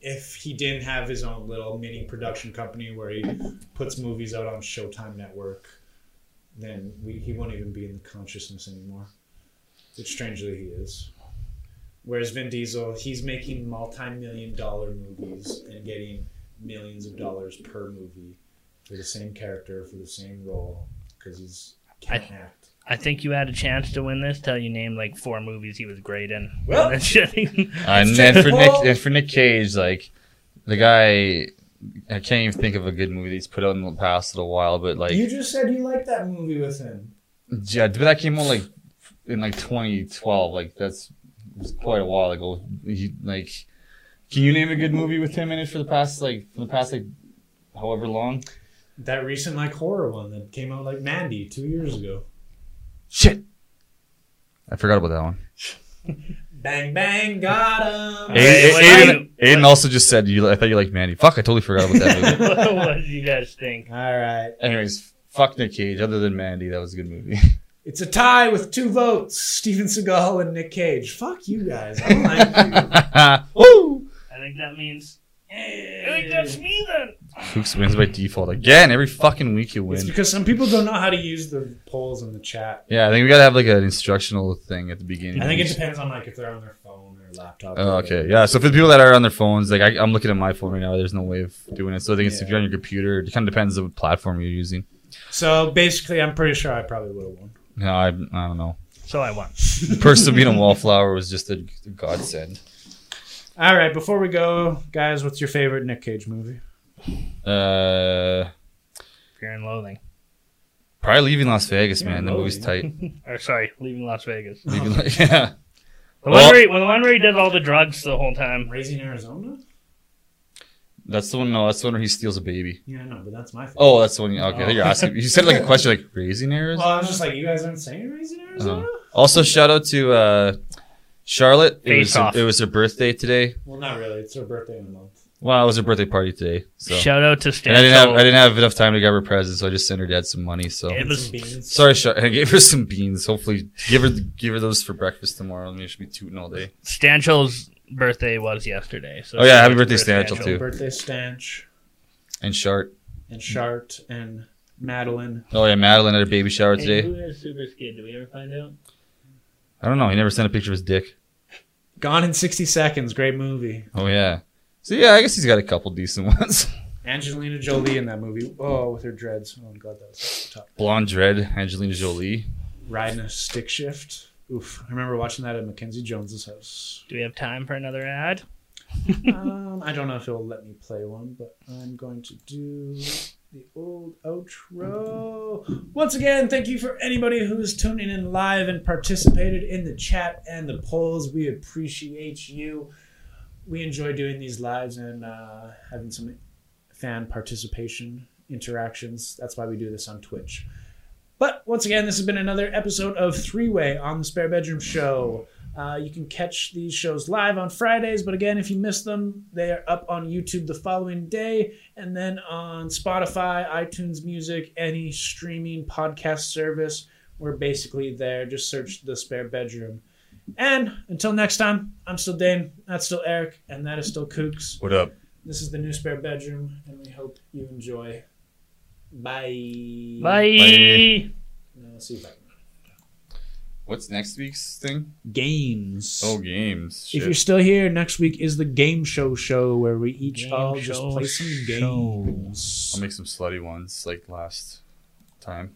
if he didn't have his own little mini production company where he puts movies out on Showtime Network, then we, he won't even be in the consciousness anymore. Which strangely he is. Whereas Vin Diesel, he's making multi-million dollar movies and getting millions of dollars per movie for the same character for the same role because he's can't act. I think you had a chance to win this till you named like four movies he was great in. Well- That's just- uh, and then for Nick, and for Nick Cage, like the guy, I can't even think of a good movie that he's put out in the past little while, but like, you just said you liked that movie with him. yeah, but that came out like in like 2012. Like that's it was quite a while ago. He, like, can you name a good movie with him in it for the past like for the past like however long? That recent like horror one that came out like Mandy two years ago. Shit, I forgot about that one. Bang bang, got him. Hey, Aiden, Aiden, Aiden also just said you. I thought you liked Mandy. Fuck, I totally forgot about that movie. what do you guys think? All right, Anyways, fuck Nick Cage. Other than Mandy, that was a good movie. it's a tie with two votes: Steven Seagal and Nick Cage. Fuck you guys. I don't like you. Woo! I think that means. Eh. I think that's me then. Kooks wins by default again. Every fucking week you win. It's because some people don't know how to use the polls in the chat. Yeah, I think we gotta have like an instructional thing at the beginning. I think it depends on like if they're on their phone or laptop. Oh, okay. Yeah. So for the people that are on their phones, like I, I'm looking at my phone right now, there's no way of doing it. So I think it's if you're on your computer, it kind of depends on what platform you're using. So basically, I'm pretty sure I probably would have won. No, I, I don't know. So I won. The person being a wallflower was just a, a godsend. All right, before we go, guys, what's your favorite Nick Cage movie? Uh, Fear and Loathing. probably leaving Las Vegas, Yeah, man. The movie's tight. Or sorry, leaving Las Vegas. Leaving, yeah. The Well- one where he, well, the one where he does all the drugs the whole time. Raising Arizona? That's the one. No, that's the one where he steals a baby. Yeah, no, but that's my favorite. Oh, that's the one. Okay, I you're asking. You said like a question, like raising arrows. Well, I was just like, you guys aren't saying Raising Arizona? Also, shout out to uh, Charlotte. It was off. it was her birthday today. Well, not really. It's her birthday in a month. Well, it was her birthday party today. So Shout out to Stan. I didn't have I didn't have enough time to give her presents, so I just sent her dad some money. So It And was- some beans. sorry, Char- I gave her some beans. Hopefully, give her give her those for breakfast tomorrow. Maybe she'll be tooting all day. Stanchell's birthday was yesterday. So Oh, yeah, happy shout birthday, to Stanchell, Stanchell. too. Birthday Stanch And Shart. and Shart and Madeline. Oh yeah, Madeline had a baby shower Hey, today. who is Super Skid? Did we ever find out? I don't know. He never sent a picture of his dick. Gone in 60 Seconds. Great movie. Oh yeah. So yeah, I guess he's got a couple decent ones. Angelina Jolie in that movie. Oh, with her dreads. Oh, God, that was tough. Blonde Dread, Angelina Jolie. Riding a stick shift. Oof. I remember watching that at Mackenzie Jones's house. Do we have time for another ad? um, I don't know if it'll let me play one, but I'm going to do the old outro. Once again, thank you for anybody who's tuning in live and participated in the chat and the polls. We appreciate you. We enjoy doing these lives and uh, having some fan participation interactions. That's why we do this on Twitch. But once again, this has been another episode of Three Way on the Spare Bedroom Show. Uh, you can catch these shows live on Fridays, but again, if you miss them, they are up on YouTube the following day, and then on Spotify, iTunes Music, any streaming podcast service. We're basically there. Just search the Spare Bedroom. And until next time, I'm still Dane, that's still Eric, and that is still Kooks. What up? This is the new Spare Bedroom, and we hope you enjoy. Bye. Bye. Now, let's see if I can. What's next week's thing? Games. Oh, games. If you're still here, next week is the game show show where we each Game all just play some show. games. I'll make some slutty ones like last time.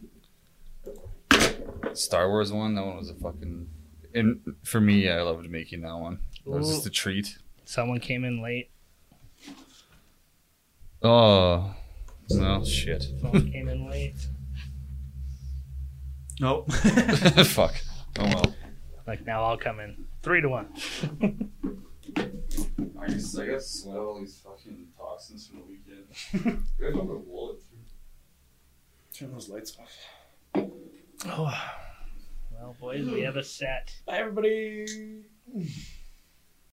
Star Wars one. That one was a fucking. And for me, I loved making that one. That was just a treat. Someone came in late. Oh, well, shit. Someone came in late. Nope. Fuck. Oh well. Like now I'll come in. Three to one. I guess I got sweat all these fucking toxins from the weekend. Good have a wallet too. Turn those lights off. Oh. Well, boys, we have a set. Bye, everybody.